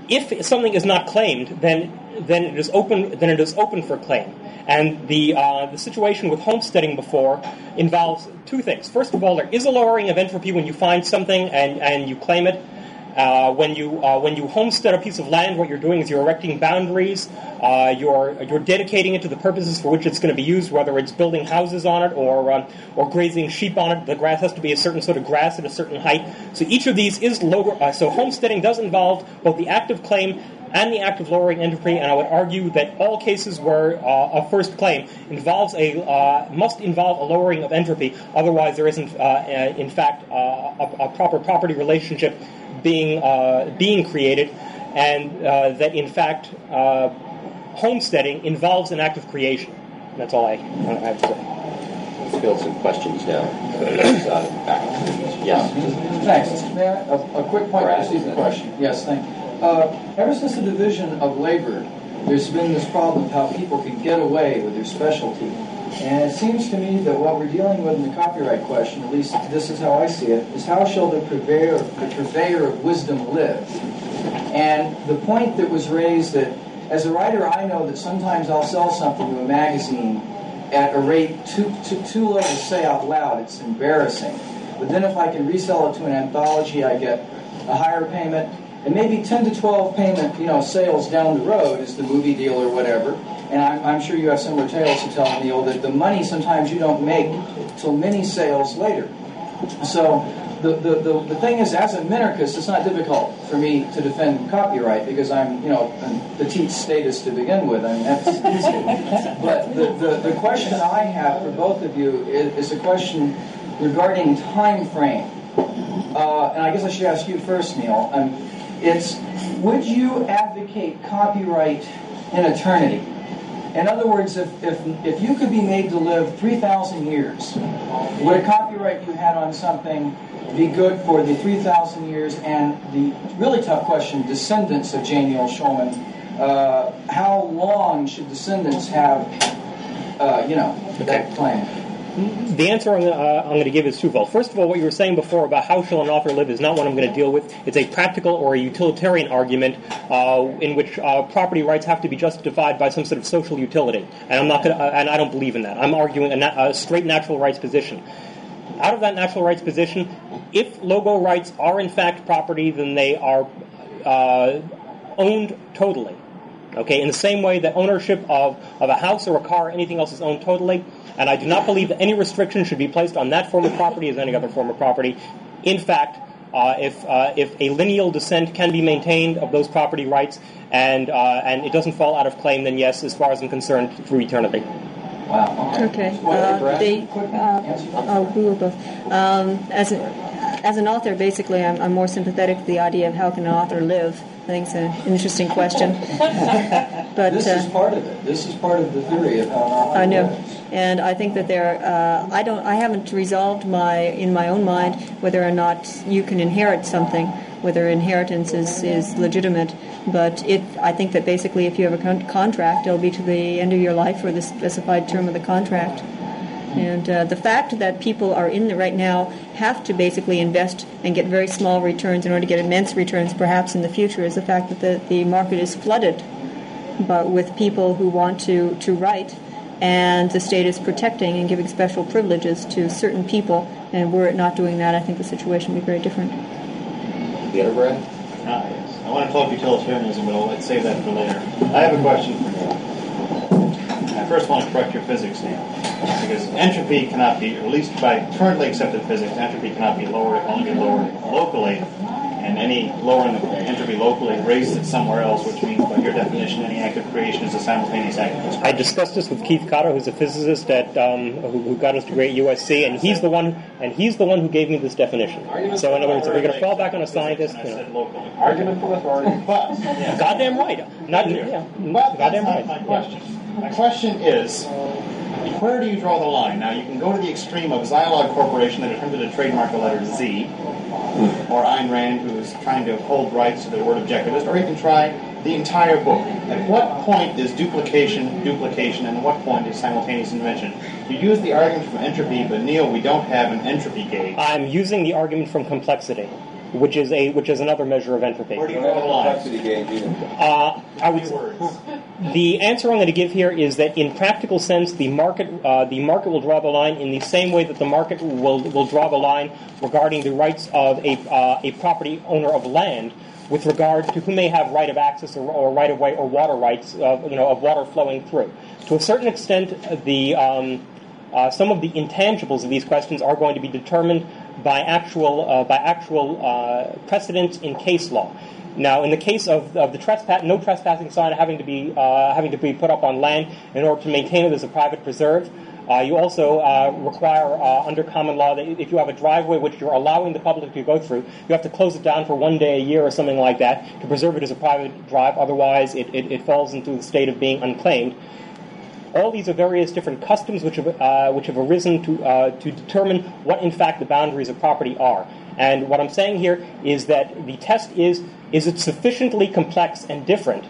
If something is not claimed, then then it is open then it is open for claim. And the uh, the situation with homesteading before involves two things. First of all, there is a lowering of entropy when you find something and, and you claim it. Uh, when you uh, when you homestead a piece of land, what you're doing is you're erecting boundaries. Uh, you're you're dedicating it to the purposes for which it's going to be used, whether it's building houses on it or um, or grazing sheep on it. The grass has to be a certain sort of grass at a certain height. So each of these is lower. Uh, so homesteading does involve both the act of claim and the act of lowering entropy. And I would argue that all cases where uh, a first claim involves a uh, must involve a lowering of entropy. Otherwise, there isn't, in fact, a, a proper property relationship being uh, being created, and uh, that in fact uh, homesteading involves an act of creation. That's all I, I have to say. Let's field some questions now. Uh, yes. Thanks. a, a, quick point to see the question. Yes, thank you. Uh, ever since the division of labor, there's been this problem of how people can get away with their specialty and it seems to me that what we're dealing with in the copyright question, at least this is how I see it, is how shall the purveyor, the purveyor of wisdom live? And the point that was raised that as a writer, I know that sometimes I'll sell something to a magazine at a rate too, too, too low to say out loud. It's embarrassing. But then if I can resell it to an anthology, I get a higher payment and maybe 10 to 12 payment, you know, sales down the road is the movie deal or whatever and I'm, I'm, sure you have similar tales to tell, Neil, that the money sometimes you don't make till many sales later. So the, the, the, the thing is, as a minarchist, it's not difficult for me to defend copyright because I'm, you know, the petite status to begin with. I mean, that's easy. But the, the, the question I have for both of you is, is a question regarding time frame. Uh, and I guess I should ask you first, Neil. Um, it's, would you advocate copyright in eternity? In other words, if, if, if you could be made to live 3,000 years, would a copyright you had on something be good for the 3,000 years and the really tough question, descendants of J. Neil Schulman, uh, how long should descendants have, uh, you know, that claim? The answer I'm, uh, I'm going to give is twofold. First of all, what you were saying before about how shall an author live is not what I'm going to deal with. It's a practical or a utilitarian argument uh, in which uh, property rights have to be justified by some sort of social utility, and I'm not going uh, and I don't believe in that. I'm arguing a, na- a straight natural rights position. Out of that natural rights position, if logo rights are in fact property, then they are uh, owned totally. Okay, in the same way that ownership of, of a house or a car or anything else is owned totally, and I do not believe that any restriction should be placed on that form of property as any other form of property. In fact, uh, if, uh, if a lineal descent can be maintained of those property rights and, uh, and it doesn't fall out of claim, then yes, as far as I'm concerned, through eternity. Wow. Okay. Uh, they, uh, oh, we will both. Um, as, a, as an author, basically, I'm, I'm more sympathetic to the idea of how can an author live I think it's an interesting question. *laughs* but this is uh, part of it. This is part of the theory of how I know, and I think that there. Uh, I don't. I haven't resolved my in my own mind whether or not you can inherit something, whether inheritance is, is legitimate. But if I think that basically, if you have a con- contract, it'll be to the end of your life or the specified term of the contract. And uh, the fact that people are in there right now have to basically invest and get very small returns in order to get immense returns perhaps in the future is the fact that the, the market is flooded but with people who want to, to write and the state is protecting and giving special privileges to certain people and were it not doing that I think the situation would be very different. The other Brad? Ah, yes. I want to talk utilitarianism, but I'll save that for later. I have a question for you. I first want to correct your physics now. Because entropy cannot be, at least by currently accepted physics, entropy cannot be lowered, it can only be lowered locally, and any lowering of entropy locally raises it somewhere else, which means by your definition, any act of creation is a simultaneous act of destruction. I discussed this with Keith Cotter, who's a physicist at um, who, who, got his degree at USC, and he's the one and he's the one who gave me this definition. So in other words, if we're going to fall back on a scientist, you know, argument for authority, but yeah. goddamn right, not yeah, but goddamn right. My question. My question is where do you draw the line? Now, you can go to the extreme of Zilog Corporation that attempted to trademark the letter Z, or Ayn Rand, who's trying to hold rights to the word objectivist, or you can try the entire book. At what point is duplication duplication, and at what point is simultaneous invention? You use the argument from entropy, but Neil, we don't have an entropy gauge. I'm using the argument from complexity. Which is a which is another measure of entropy. Where do you draw have the a line? complexity gauge. Uh, I would. Words. The answer I'm going to give here is that, in practical sense, the market uh, the market will draw the line in the same way that the market will will draw the line regarding the rights of a uh, a property owner of land with regard to who may have right of access or, or right of way or water rights of you know of water flowing through. To a certain extent, the um, uh, some of the intangibles of these questions are going to be determined by actual uh, by actual uh, precedents in case law. Now, in the case of, of the trespass, no trespassing sign having to be uh, having to be put up on land in order to maintain it as a private preserve. Uh, you also uh, require, uh, under common law, that if you have a driveway which you're allowing the public to go through, you have to close it down for one day a year or something like that to preserve it as a private drive. Otherwise, it, it, it falls into the state of being unclaimed. All these are various different customs which have, uh, which have arisen to, uh, to determine what, in fact, the boundaries of property are. And what I'm saying here is that the test is is it sufficiently complex and different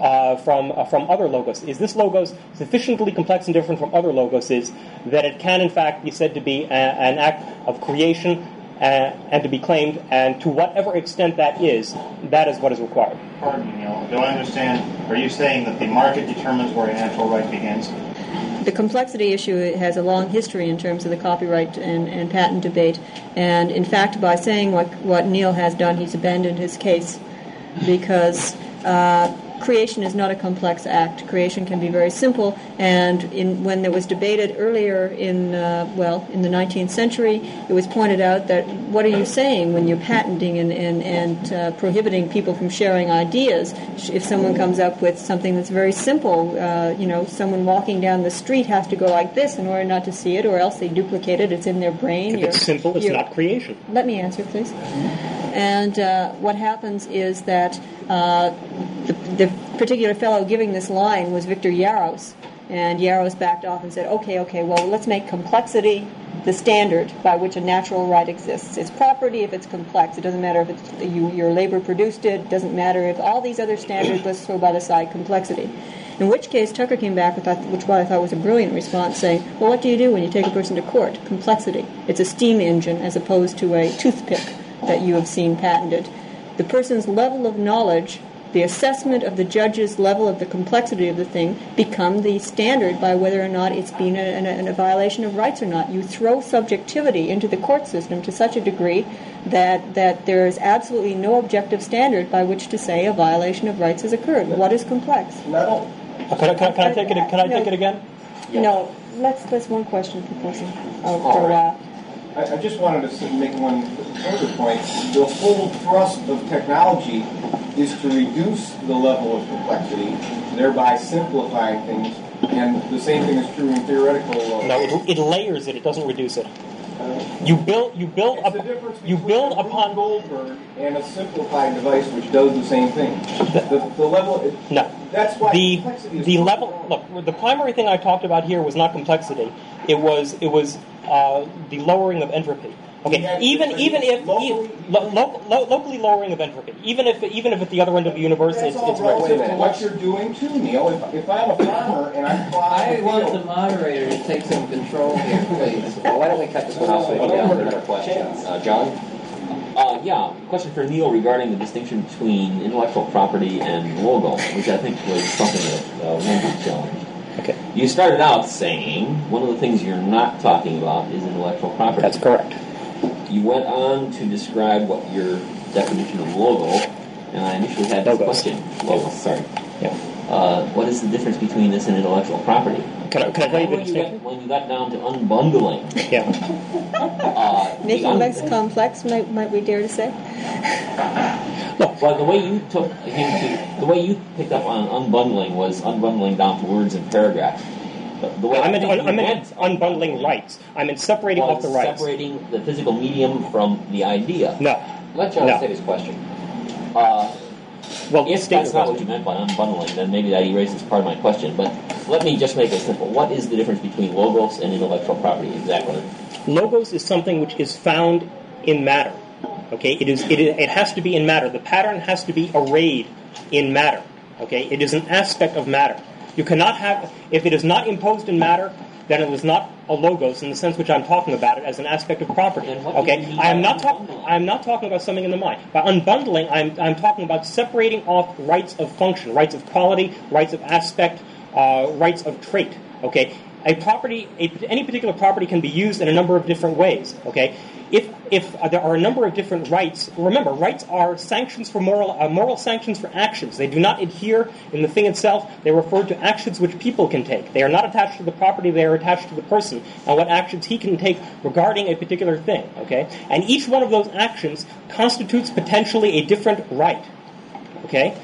uh, from uh, from other logos? Is this logos sufficiently complex and different from other logos? Is that it can, in fact, be said to be a, an act of creation uh, and to be claimed, and to whatever extent that is, that is what is required. Pardon me, Neil. Do I understand? Are you saying that the market determines where a natural right begins? The complexity issue has a long history in terms of the copyright and, and patent debate. And in fact, by saying what, what Neil has done, he's abandoned his case because uh, creation is not a complex act. Creation can be very simple. And in, when there was debated earlier in, uh, well, in the 19th century, it was pointed out that what are you saying when you're patenting and, and, and uh, prohibiting people from sharing ideas? If someone comes up with something that's very simple, uh, you know, someone walking down the street has to go like this in order not to see it, or else they duplicate it. It's in their brain. If it's simple, it's not creation. let me answer, please. And uh, what happens is that uh, the, the particular fellow giving this line was Victor Yarros. And Yarros backed off and said, okay, okay, well, let's make complexity the standard by which a natural right exists. It's property if it's complex. It doesn't matter if it's, you, your labor produced it. It doesn't matter if all these other standards, let's throw by the side complexity. In which case, Tucker came back with, which what I thought was a brilliant response, saying, well, what do you do when you take a person to court? Complexity. It's a steam engine as opposed to a toothpick that you have seen patented. The person's level of knowledge, the assessment of the judge's level of the complexity of the thing, become the standard by whether or not it's been a, a, a violation of rights or not. You throw subjectivity into the court system to such a degree that, that there is absolutely no objective standard by which to say a violation of rights has occurred. What is complex? Uh, Can I, can I, can I take it? Can I take it again? No, let's, that's one question per person, uh, All per, right. I, I just wanted to make one further point. The whole thrust of technology is to reduce the level of complexity, thereby simplifying things. And the same thing is true in theoretical. Uh, No, it, it layers it. It doesn't reduce it. You build. You build. Up, you build upon. Goldberg and a simplified device which does the same thing. The, the level. It, No. That's why the the level. wrong. Look, the primary thing I talked about here was not complexity. It was it was uh, the lowering of entropy. Okay, even even if locally- e- lo, lo, lo, locally lowering of entropy, even if even if at the other end of the universe That's it's, all it's relative to what you're doing too, Neil. If, if I'm a farmer and I'm plowing I want the moderator to take some control here, please. Well, why don't we cut this one off so we can get on to another question? Uh, John? Uh, yeah, question for Neil regarding the distinction between intellectual property and logo, which I think was something that uh, Wendy challenged. Okay, You started out saying one of the things you're not talking about is intellectual property. that's correct. You went on to describe what your definition of logo, and I initially had this Logos. question. Logos, sorry. Yeah. Uh, what is the difference between this and intellectual property? Can I, can I tell you the when, you got, when you got down to unbundling, *laughs* Yeah. uh, the making un- less complex, might, might we dare to say? Well, the way you took him to, the way you picked up on unbundling was unbundling down to words and paragraphs. The way I meant, think I you meant unbundling rights. I meant separating off the rights. separating the physical medium from the idea. No. Let John No. state his question. Uh, Well, if that's not what you meant by unbundling, then maybe that erases part of my question. But let me just make it simple. What is the difference between logos and intellectual property exactly? Logos is something which is found in matter. Okay, it is. It, it has to be in matter. The pattern has to be arrayed in matter. Okay, it is an aspect of matter. You cannot have, if it is not imposed in matter, then it is not a logos in the sense which I'm talking about it as an aspect of property. Then what do Okay, I am not talking. I am not talking about something in the mind. By unbundling, I'm, I'm talking about separating off rights of function, rights of quality, rights of aspect, uh, rights of trait. Okay, a property, a, any particular property can be used in a number of different ways. Okay, if if uh, there are a number of different rights, remember, rights are sanctions for moral uh, moral sanctions for actions. They do not adhere in the thing itself. They refer to actions which people can take. They are not attached to the property. They are attached to the person and what actions he can take regarding a particular thing. Okay, and each one of those actions constitutes potentially a different right. Okay?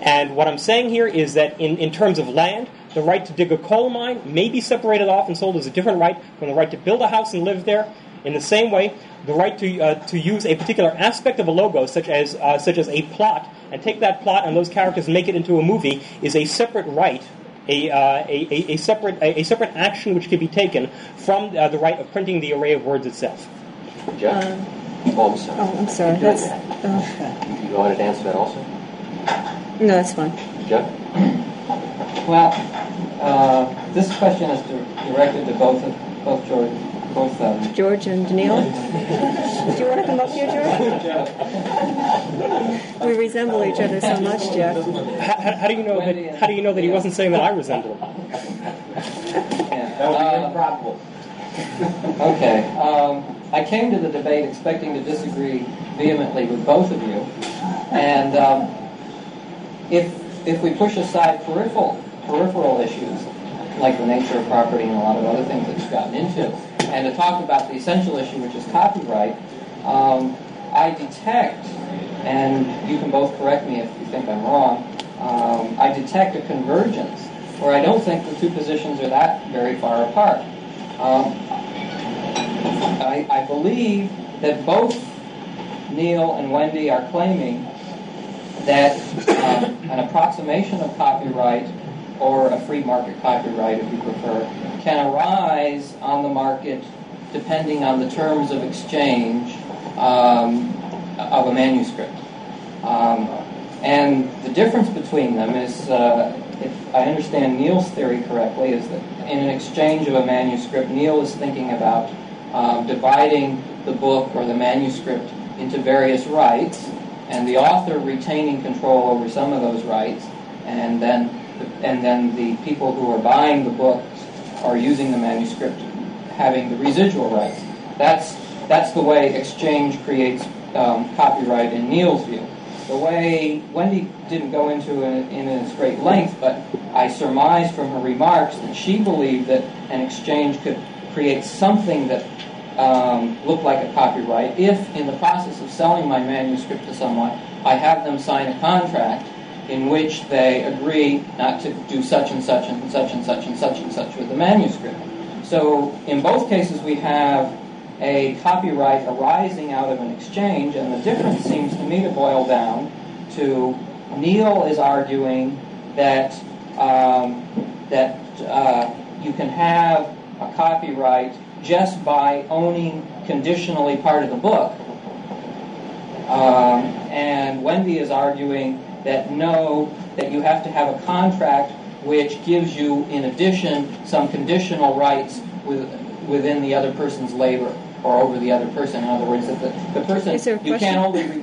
And what I'm saying here is that in, in terms of land, the right to dig a coal mine may be separated off and sold as a different right from the right to build a house and live there. In the same way, the right to, uh, to use a particular aspect of a logo, such as, uh, such as a plot, and take that plot and those characters and make it into a movie, is a separate right, a, uh, a, a, a, separate, a, a separate action which can be taken from uh, the right of printing the array of words itself. Jeff? oh, I'm sorry. Oh, I'm sorry. That's uh, You wanted to answer that also? no, that's fine. Jeff? Well, uh, this question is directed to both of, both George, both um, George and Daniil, do you want to come up here, George? *laughs* We resemble each other so much, Jeff. How, how, how do you know that? How do you know that he wasn't saying that I resemble him? That would be Uh, improbable. Okay. Um, I came to the debate expecting to disagree vehemently with both of you, and um, if if we push aside peripheral peripheral issues like the nature of property and a lot of other things that you've gotten into, and to talk about the essential issue, which is copyright, um, I detect, and you can both correct me if you think I'm wrong. Um, I detect a convergence where I don't think the two positions are that very far apart. Um, I, I believe that both Neil and Wendy are claiming that um, an approximation of copyright or a free market copyright, if you prefer, can arise on the market depending on the terms of exchange um, of a manuscript. Um, and the difference between them is, uh, if I understand Neil's theory correctly, is that in an exchange of a manuscript, Neil is thinking about um, dividing the book or the manuscript into various rights, and the author retaining control over some of those rights, and then and then the people who are buying the book are using the manuscript having the residual rights. That's that's the way exchange creates um, copyright in Neil's view. The way Wendy didn't go into it in its great length, but I surmised from her remarks that she believed that an exchange could create something that um, looked like a copyright if, in the process of selling my manuscript to someone, I have them sign a contract in which they agree not to do such and such and such and such and such and such with the manuscript. So, in both cases, we have a copyright arising out of an exchange, and the difference seems to me to boil down to Neil is arguing that um, that uh, you can have a copyright just by owning conditionally part of the book, um, and Wendy is arguing that know that you have to have a contract which gives you, in addition, some conditional rights with, within the other person's labor or over the other person. In other words, that the, the person Is there a you can't only re,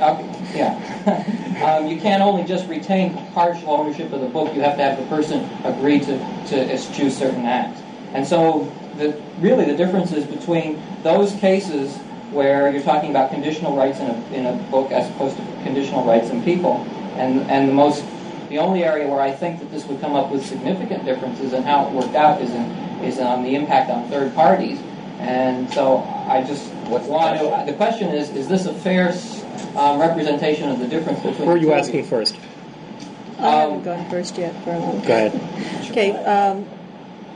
uh, yeah *laughs* um, you can't only just retain partial ownership of the book. You have to have the person agree to to eschew certain acts. And so, the, really, the difference is between those cases where you're talking about conditional rights in a, in a book as opposed to conditional rights in people, and and the most the only area where I think that this would come up with significant differences in how it worked out is in is on the impact on third parties. And so I just What's the want to. question? The question is: Is this a fair um, representation of the difference between? Who are you asking first? I haven't Um, gone first yet. For a moment. Go ahead. Okay. Um,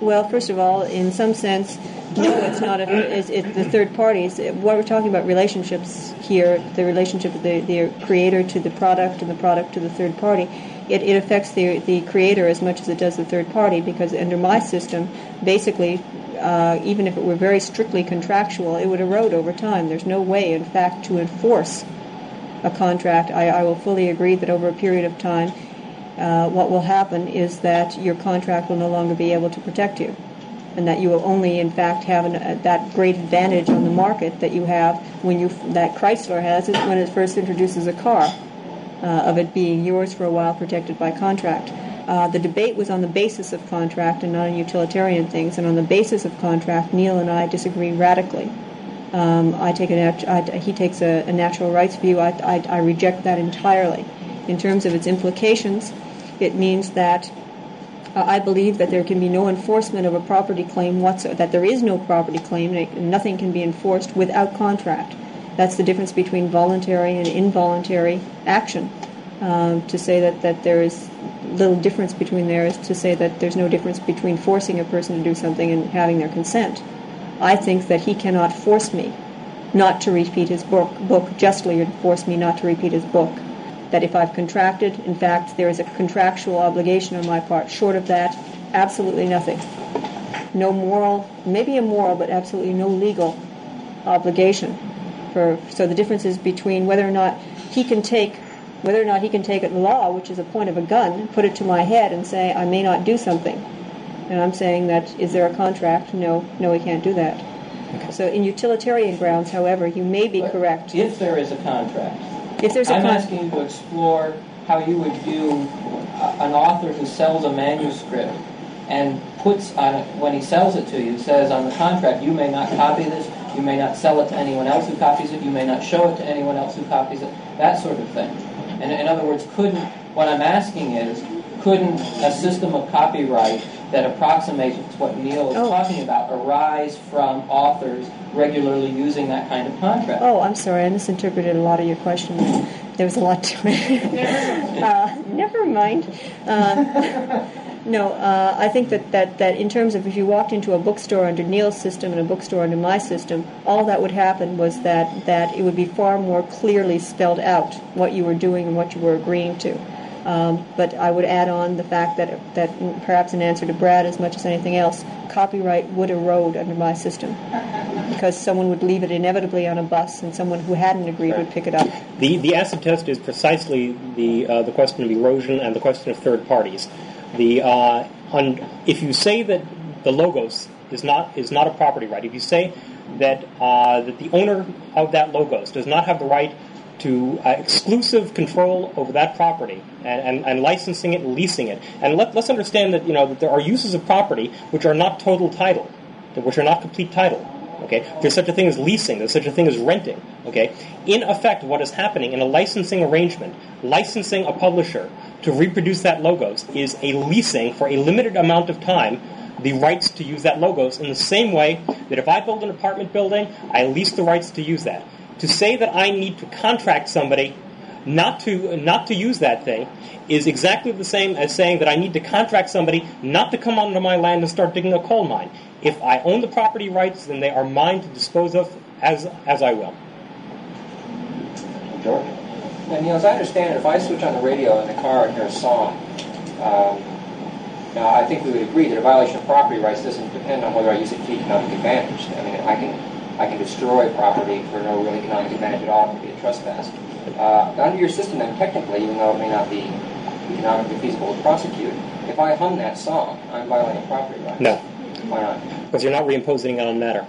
well, first of all, in some sense, no, it's not. A, it's, the third parties. What we're talking about relationships here, the relationship of the, the creator to the product and the product to the third party. It, it affects the the creator as much as it does the third party because under my system, basically, uh, even if it were very strictly contractual, it would erode over time. There's no way, in fact, to enforce a contract. I, I will fully agree that over a period of time, uh, what will happen is that your contract will no longer be able to protect you. And that you will only, in fact, have an, uh, that great advantage on the market that you have when you that Chrysler has is when it first introduces a car, uh, of it being yours for a while, protected by contract. Uh, the debate was on the basis of contract and not on utilitarian things. And on the basis of contract, Neil and I disagree radically. Um, I take a nat- I, he takes a, a, natural rights view. I, I, I reject that entirely. In terms of its implications, it means that uh, I believe that there can be no enforcement of a property claim whatsoever, that there is no property claim, nothing can be enforced without contract. That's the difference between voluntary and involuntary action. Um, to say that, that there is little difference between there is to say that there's no difference between forcing a person to do something and having their consent. I think that he cannot force me not to repeat his book, book justly or force me not to repeat his book. That if I've contracted, in fact, there is a contractual obligation on my part. Short of that, absolutely nothing. No moral, maybe a moral, but absolutely no legal obligation. For, so the difference is between whether or not he can take whether or not he can take it in law, which is a point of a gun, put it to my head and say I may not do something. And I'm saying that is there a contract? No, no, he can't do that. Okay. So in utilitarian grounds, however, you may be but correct. If there is a contract, if there's a I'm con- asking you to explore how you would view uh, an author who sells a manuscript and puts on it when he sells it to you says on the contract you may not copy this you may not sell it to anyone else who copies it you may not show it to anyone else who copies it that sort of thing. And in other words couldn't what i'm asking is couldn't a system of copyright that approximates what Neil is Oh. talking about arise from authors regularly using that kind of contract. Oh, I'm sorry, I misinterpreted a lot of your question. There was a lot to it. uh, never mind. Um, *laughs* no, uh, I think that, that, that in terms of if you walked into a bookstore under Neil's system and a bookstore under my system, all that would happen was that, that it would be far more clearly spelled out what you were doing and what you were agreeing to. Um, but I would add on the fact that, that perhaps in answer to Brad as much as anything else, copyright would erode under my system because someone would leave it inevitably on a bus and someone who hadn't agreed would pick it up. The, the acid test is precisely the, uh, the question of erosion and the question of third parties. The, uh, if you say that the logos is not, is not a property right, if you say that, uh, that the owner of that logos does not have the right to uh, exclusive control over that property and, and, and licensing it and leasing it. And let, let's understand that, you know, that there are uses of property which are not total title, which are not complete title. Okay, there's such a thing as leasing. There's such a thing as renting. Okay, in effect, what is happening in a licensing arrangement, licensing a publisher to reproduce that logos is a leasing for a limited amount of time the rights to use that logos in the same way that if I build an apartment building, I lease the rights to use that. To say that I need to contract somebody not to not to use that thing is exactly the same as saying that I need to contract somebody not to come onto my land and start digging a coal mine. If I own the property rights, then they are mine to dispose of as as I will. George? And Neil, as I understand it, if I switch on the radio in the car and hear a song, um, now I think we would agree that a violation of property rights doesn't depend on whether I use it to economic advantage. I mean, I can I can destroy property for no real economic advantage at all. It could be a trespass. Uh, under your system, then technically, even though it may not be economically feasible to prosecute, if I hum that song, I'm violating property rights. No, Why not? because you're not reimposing it on matter.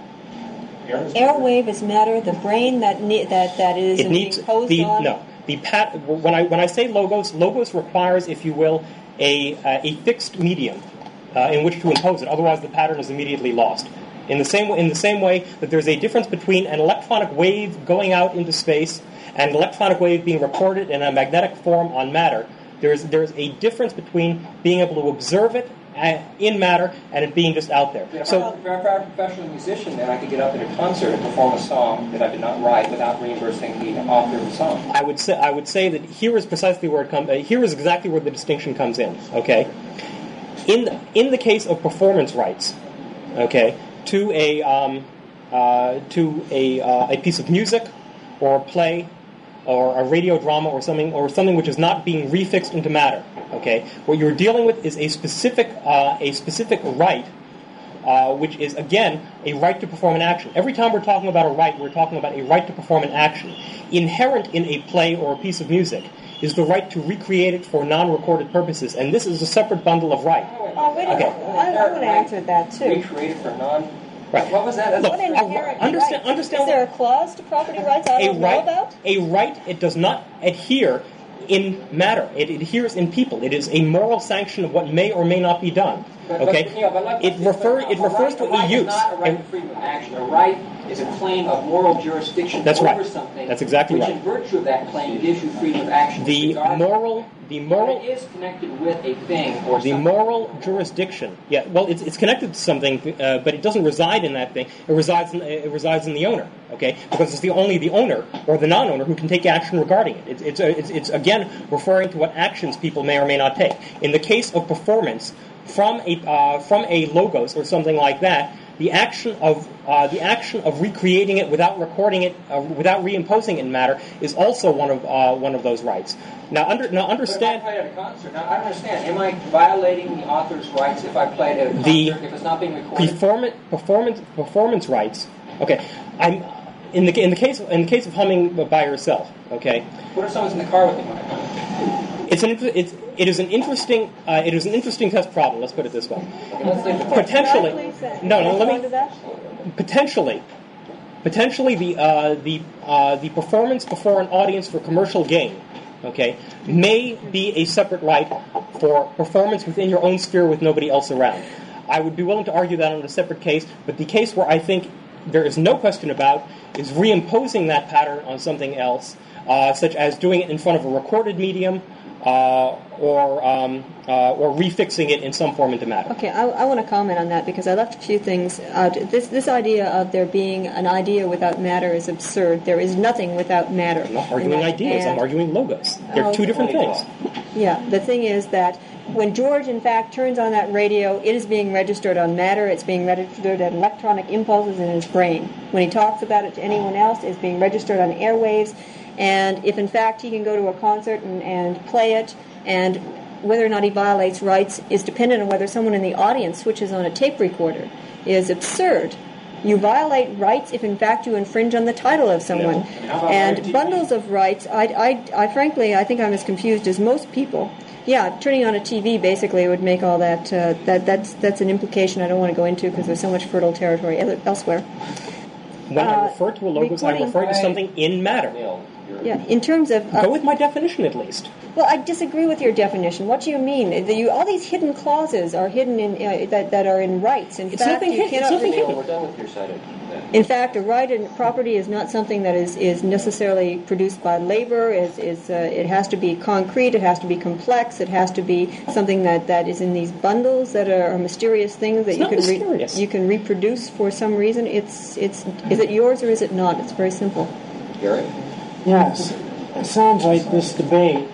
Airwave is matter. The brain that ne- that that is It needs imposed the on. no the pat. When I when I say logos, logos requires, if you will, a uh, a fixed medium uh, in which to impose it. Otherwise, the pattern is immediately lost. In the same in the same way that there's a difference between an electronic wave going out into space and an electronic wave being recorded in a magnetic form on matter. There's there's a difference between being able to observe it uh, in matter and it being just out there. If So I'm a a professional musician, then I could get up at a concert and perform a song that I did not write without reimbursing the author of the song. I would say I would say that here is precisely where it comes. Uh, here is exactly where the distinction comes in. Okay, in the, in the case of performance rights, okay, to a um, uh, to a uh, a piece of music or a play or a radio drama or something or something which is not being refixed into matter. Okay, what you're dealing with is a specific uh, a specific right uh, which is again a right to perform an action. Every time we're talking about a right, we're talking about a right to perform an action. Inherent in a play or a piece of music is the right to recreate it for non-recorded purposes, and this is a separate bundle of right. Oh, wait a Okay. minute. I, I want to answer that too. Recreated for non. Right. What was that? Look, What understand- right? understand Is there a clause to property rights I a don't know right, about? a right, it does not adhere in matter. It adheres in people. It is a moral sanction of what may or may not be done. Okay, but, you know, but it refer it refers to a right a use. Not a right to freedom of action. A right is a claim of moral jurisdiction That's over right. something. That's exactly which right. in virtue of that claim gives you freedom of action. the moral, the moral, It is connected with a thing or the something. moral jurisdiction. Yeah, well, it's, it's connected to something, uh, but it doesn't reside in that thing. It resides in it resides in the owner. Okay, because it's the only the owner or the non-owner who can take action regarding it. It's it's, it's it's again referring to what actions people may or may not take. In the case of performance from a uh, from a logos or something like that, the action of uh, the action of recreating it without recording it, uh, without reimposing it in matter, is also one of uh, one of those rights. Now, under, now But understand. if I played at a concert, now I understand. Am I violating the author's rights if I played at a concert The if it's not being recorded? performance performance performance rights. Okay, I'm in the in the case in the case of humming by yourself. Okay, What if someone's in the car with me when I hum? It's an it's it is an interesting uh, it is an interesting test problem. Let's put it this way. Okay, let's think about it. Potentially, Can I please, no, no. Let me potentially potentially the uh, the uh, the performance before an audience for commercial gain. Okay, may be a separate right for performance within your own sphere with nobody else around. I would be willing to argue that on a separate case, but the case where I think there is no question about is reimposing that pattern on something else, uh, such as doing it in front of a recorded medium. Uh, or um, uh, or refixing it in some form into matter. Okay, I, I want to comment on that because I left a few things out. This this idea of there being an idea without matter is absurd. There is nothing without matter. I'm not arguing ideas. I'm arguing logos. They're Oh, two different things. Yeah, the thing is that when George, in fact, turns on that radio, it is being registered on matter. It's being registered at electronic impulses in his brain. When he talks about it to anyone else, it's being registered on airwaves. And if, in fact, he can go to a concert and, and play it, and whether or not he violates rights is dependent on whether someone in the audience switches on a tape recorder, is absurd. You violate rights if, in fact, you infringe on the title of someone. How about And live bundles of rights, I, I, I frankly, I think I'm as confused as most people. Yeah, turning on a TV basically would make all that. Uh, that that's that's an implication I don't want to go into because there's so much fertile territory elsewhere. When I Uh, refer to a logos, I'm referring to something in matter. Neil, you're- Yeah, in terms of uh, Go with my definition at least. well, I disagree with your definition. What do you mean? The, you, all these hidden clauses are hidden in uh, that, that are in rights. In It's fact, nothing you hidden- it's nothing hidden. Neil, we're done with your side of that. In fact, a right in property is not something that is, is necessarily produced by labor. Is is uh, it has to be concrete. It has to be complex. It has to be something that, that is in these bundles that are, are mysterious things that It's you not can mysterious. you can reproduce for some reason. It's it's is it yours or is it not? It's very simple. Gary? Yes, it sounds like this debate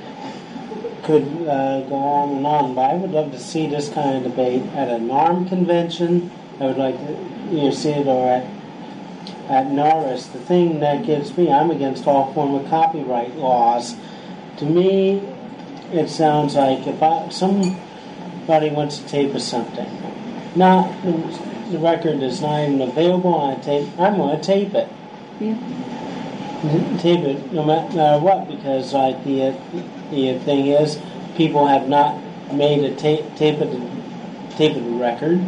could uh, go on and on, but I would love to see this kind of debate at a NARM convention. I would like to you know, see it or at at Norris. The thing that gives me, I'm against all form of copyright laws. To me, it sounds like if I, somebody wants to tape something, not the record is not even available on a tape, I'm going to tape it tape it no matter what because like the the thing is people have not made a tape tape it tape it record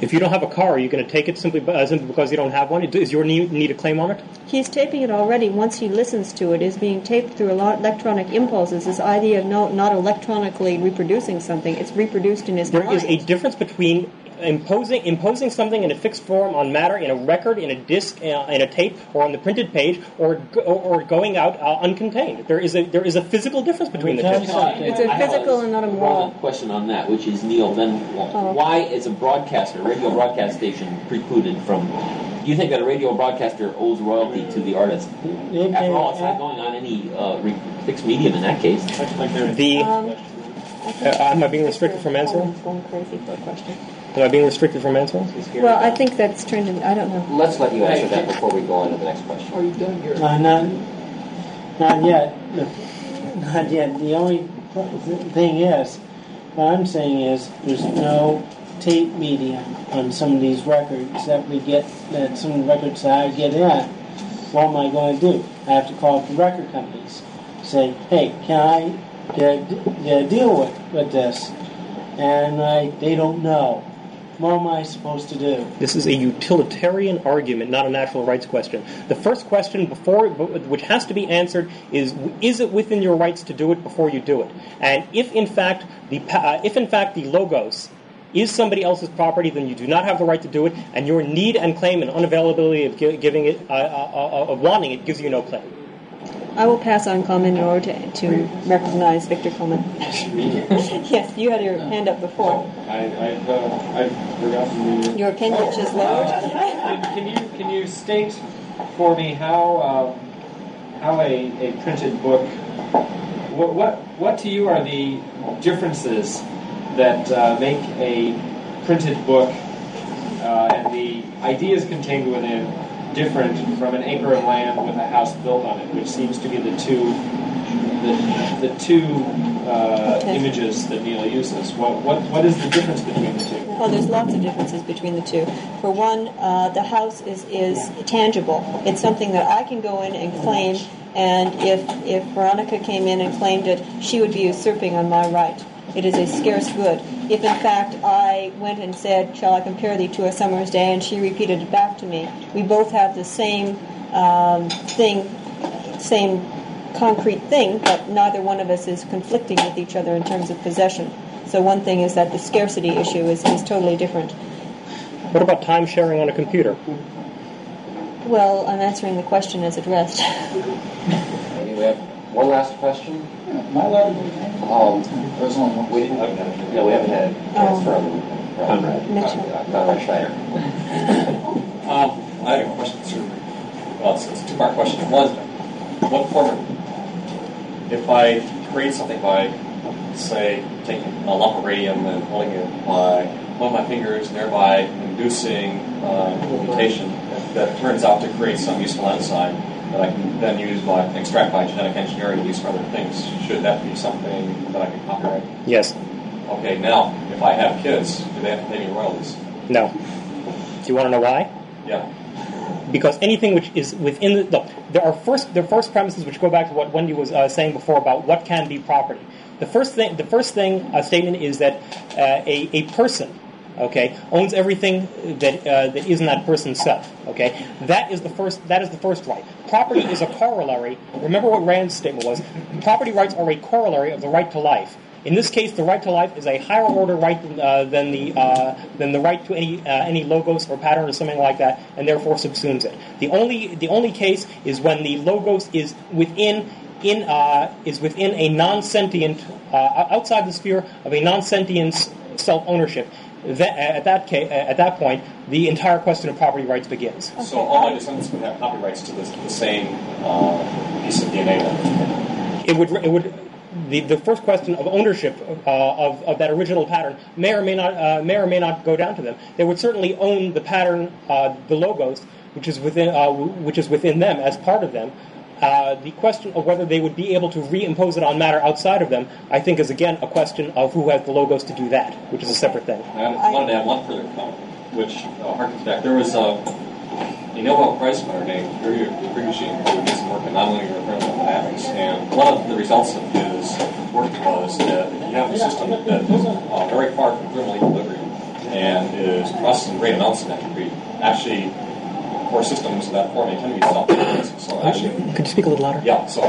If you don't have a car, are you going to take it simply, uh, simply because you don't have one? Is your need, need a claim on it? He's taping it already. Once he listens to it, is being taped through a lot electronic impulses. This idea of no, not electronically reproducing something, it's reproduced in his There mind. is a difference between imposing imposing something in a fixed form on matter in a record, in a disc, uh, in a tape, or on the printed page, or or, or going out uh, uncontained. There is a there is a physical difference between the two. It's a physical and not a moral. question on that, which is Neil. Then, Oh. why is a broadcaster, radio broadcast station, precluded from? Do you think that a radio broadcaster owes royalty to the artist? They After all, it's not going on any uh, fixed medium in that case. Like, like there- The Um, uh, am I being restricted from answering? Someone's going crazy for a question. Am I being restricted from answering? Well, I think that's turned into, I don't know. Let's let you answer that before we go on to the next question. Are you done, Gary? Uh, not, not yet. Not yet. The only thing is, what I'm saying is, there's no tape media on some of these records that we get, that some of the records that I get in. What am I going to do? I have to call up the record companies. And say, hey, can I get, get a deal with, with this? And like, they don't know. What am I supposed to do? This is a utilitarian argument, not a natural rights question. The first question before, which has to be answered, is: Is it within your rights to do it before you do it? And if in fact the uh, if in fact the logos is somebody else's property, then you do not have the right to do it, and your need and claim and unavailability of gi- giving it, uh, uh, uh, of wanting it, gives you no claim. I will pass on comment in order to, to recognize Victor Koman. *laughs* yes, you had your hand up before. I, I've, uh, I've forgotten the... Your appendage is lowered. can, can you can you state for me how um, how a, a printed book what, what what to you are the differences that uh, make a printed book uh, and the ideas contained within different from an acre of land with a house built on it, which seems to be the two the, the two uh, Okay. images that Neil uses. What, what what is the difference between the two? Well, there's lots of differences between the two. For one, uh, the house is, is tangible. It's something that I can go in and claim, and if, if Veronica came in and claimed it, she would be usurping on my right. It is a scarce good. If in fact I went and said, Shall I compare thee to a summer's day, and she repeated it back to me, we both have the same um, thing, same concrete thing, but neither one of us is conflicting with each other in terms of possession. So one thing is that the scarcity issue is, is totally different. What about time sharing on a computer? Well, I'm answering the question as addressed. Okay, we have one last question. My letter, Um, there's only one. we didn't, no, we haven't had a chance from, from Conrad. Mitchell. uh, Conrad Schneider. Um, I have a question, sort of, well, it's, it's a two-part question. One, what form of, if I create something by, say, taking a lump of radium and holding it by one of my fingers, thereby inducing uh, mutation that turns out to create some useful enzyme that I can then use by, extract by genetic engineering and use for other things, should that be something that I can copyright? Yes. Okay, now, if I have kids, do they have to pay me royalties? No. Do you want to know why? Yeah. because anything which is within the look, there are first the first premises which go back to what Wendy was uh, saying before about what can be property. The first thing the first thing uh, statement is that uh, a a person. Okay, owns everything that uh, that isn't that person's self. Okay, that is the first that is the first right. Property is a corollary. Remember what Rand's statement was. Property rights are a corollary of the right to life. In this case, the right to life is a higher order right uh, than the uh, than the right to any uh, any logos or pattern or something like that, and therefore subsumes it. The only the only case is when the logos is within in uh, is within a non-sentient uh, outside the sphere of a non-sentient self ownership. That, at that ca- at that point, the entire question of property rights begins. So all my descendants would have copyrights to this, the same uh, piece of DNA. Then. it would it would the, the first question of ownership uh, of, of that original pattern may or may not uh, may or may not go down to them. They would certainly own the pattern, uh, the logos, which is within uh, which is within them as part of them. Uh, the question of whether they would be able to reimpose it on matter outside of them, I think, is again a question of who has the logos to do that, which is a separate thing. I wanted to add one further comment, which uh, harkens back. There was a, a Nobel Prize winner named Yuri Prigogine who did some work in nonlinear thermodynamics, and one of the results of his work was that you have a system that is uh, very far from thermal equilibrium and is processing great amounts of entropy. Actually, for systems of that form, they tend to be self-organizing. So actually, Could you speak a little louder? yeah, so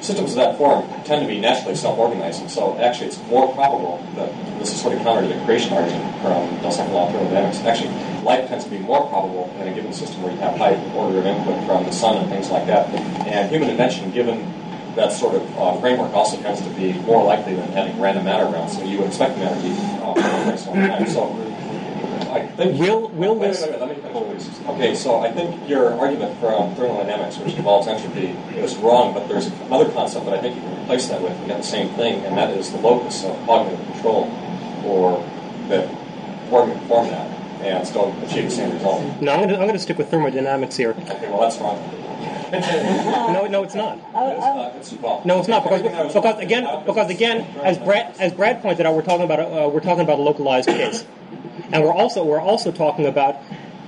systems of that form tend to be naturally self-organizing. So actually, it's more probable that this is sort of counter to the creation argument from the second law of thermodynamics. Actually, life tends to be more probable in a given system where you have high order of input from the sun and things like that. And human invention, given that sort of uh, framework, also tends to be more likely than having random matter around. So you would expect matter to be uh, organized all the time. So I think Will will Wait, this wait, wait, let me finish. Okay, so I think your argument from thermodynamics, which involves entropy, is wrong, but there's another concept that I think you can replace that with and get the same thing, and that is the locus of cognitive control, or that form, form that, and still achieve the same result. No, I'm going to I'm to stick with thermodynamics here. Okay, well, that's wrong. *laughs* No, no, it's not. I, It's, I, uh, it's, No, it's not because everything I was- because again because again as Brad as Brad pointed out, we're talking about a, uh, we're talking about a localized case, and we're also we're also talking about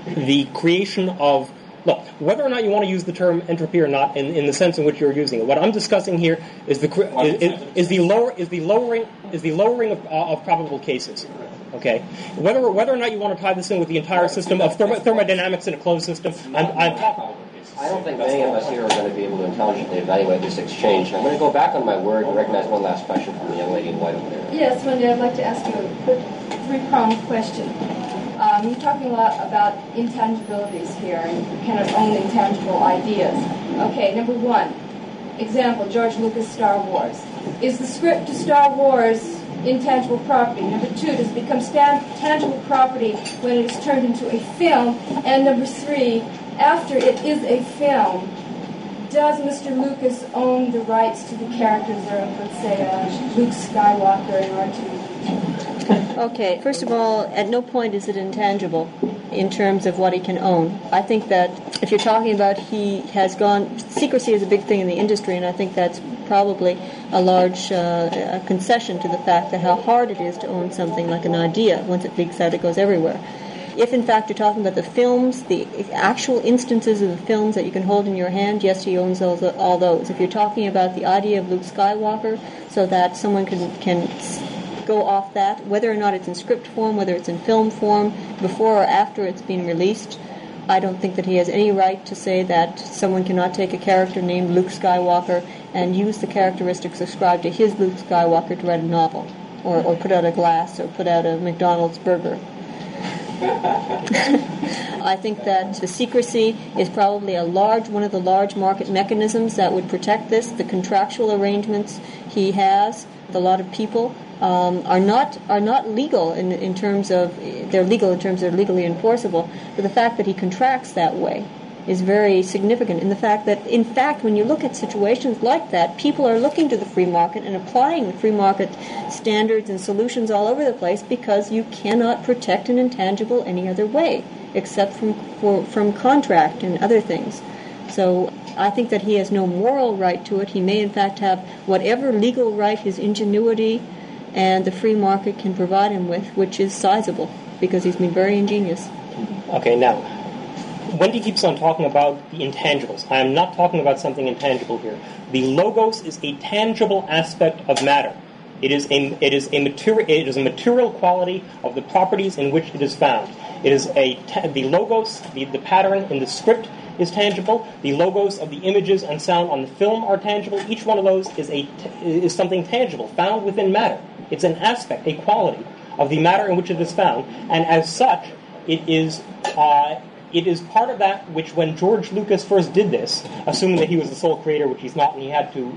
the creation of Look, whether or not you want to use the term entropy or not, in, in the sense in which you're using it, what I'm discussing here is the is, is, is the lower is the lowering is the lowering of, uh, of probable cases. Okay, whether whether or not you want to tie this in with the entire system of thermo- thermodynamics in a closed system, I'm, I'm talking. I don't think many of us here are going to be able to intelligently evaluate this exchange. I'm going to go back on my word and recognize one last question from the young lady in white over there. Yes, Wendy, I'd like to ask you a quick three-pronged question. Um, you're talking a lot about intangibilities here and kind of own intangible ideas. Okay, number one, example, George Lucas Star Wars. Is the script to Star Wars intangible property? Number two, does it become tangible property when it is turned into a film? And number three, after it is a film, does Mr. Lucas own the rights to the characters of, let's say, uh, Luke Skywalker in R2? Okay, first of all, at no point is it intangible in terms of what he can own. I think that if you're talking about he has gone, secrecy is a big thing in the industry, and I think that's probably a large uh, concession to the fact that how hard it is to own something like an idea. Once it leaks out, it goes everywhere. If in fact you're talking about the films, the actual instances of the films that you can hold in your hand, yes, he owns those, all those. If you're talking about the idea of Luke Skywalker, so that someone can can go off that, whether or not it's in script form, whether it's in film form, before or after it's been released, I don't think that he has any right to say that someone cannot take a character named Luke Skywalker and use the characteristics ascribed to his Luke Skywalker to write a novel, or, or put out a glass, or put out a McDonald's burger. *laughs* I think that the secrecy is probably a large one of the large market mechanisms that would protect this. The contractual arrangements he has with a lot of people um, are not are not legal in, in terms of they're legal in terms they're legally enforceable. But the fact that he contracts that way is very significant in the fact that, in fact, when you look at situations like that, people are looking to the free market and applying the free market standards and solutions all over the place because you cannot protect an intangible any other way except from for, from contract and other things. So I think that he has no moral right to it. He may, in fact, have whatever legal right his ingenuity and the free market can provide him with, which is sizable because he's been very ingenious. Okay, now Wendy keeps on talking about the intangibles. I am not talking about something intangible here. The logos is a tangible aspect of matter. It is a, it is a material it is a material quality of the properties in which it is found. It is a ta- the logos, the, the pattern in the script is tangible. The logos of the images and sound on the film are tangible. Each one of those is a is something tangible found within matter. It's an aspect, a quality of the matter in which it is found, and as such, it is. Uh, it is part of that which, when George Lucas first did this, assuming that he was the sole creator, which he's not, and he had to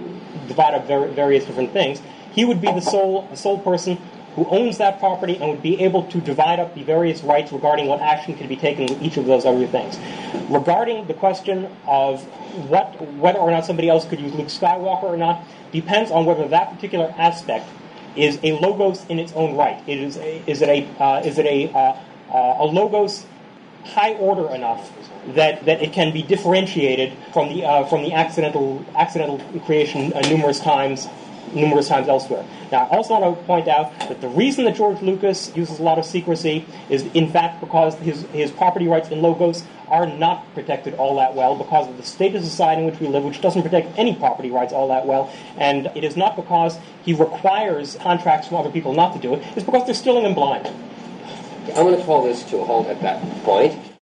divide up ver- various different things, he would be the sole, the sole person who owns that property and would be able to divide up the various rights regarding what action could be taken with each of those other things. Regarding the question of what, whether or not somebody else could use Luke Skywalker or not, depends on whether that particular aspect is a logos in its own right. It is, a, is it a, uh, is it a, uh, uh, a logos high order enough that, that it can be differentiated from the uh, from the accidental accidental creation uh, numerous times numerous times elsewhere. Now, I also want to point out that the reason that George Lucas uses a lot of secrecy is, in fact, because his, his property rights in logos are not protected all that well because of the state of society in which we live, which doesn't protect any property rights all that well. And it is not because he requires contracts from other people not to do it, it's because they're stealing him blind. I'm going to call this to a halt at that point.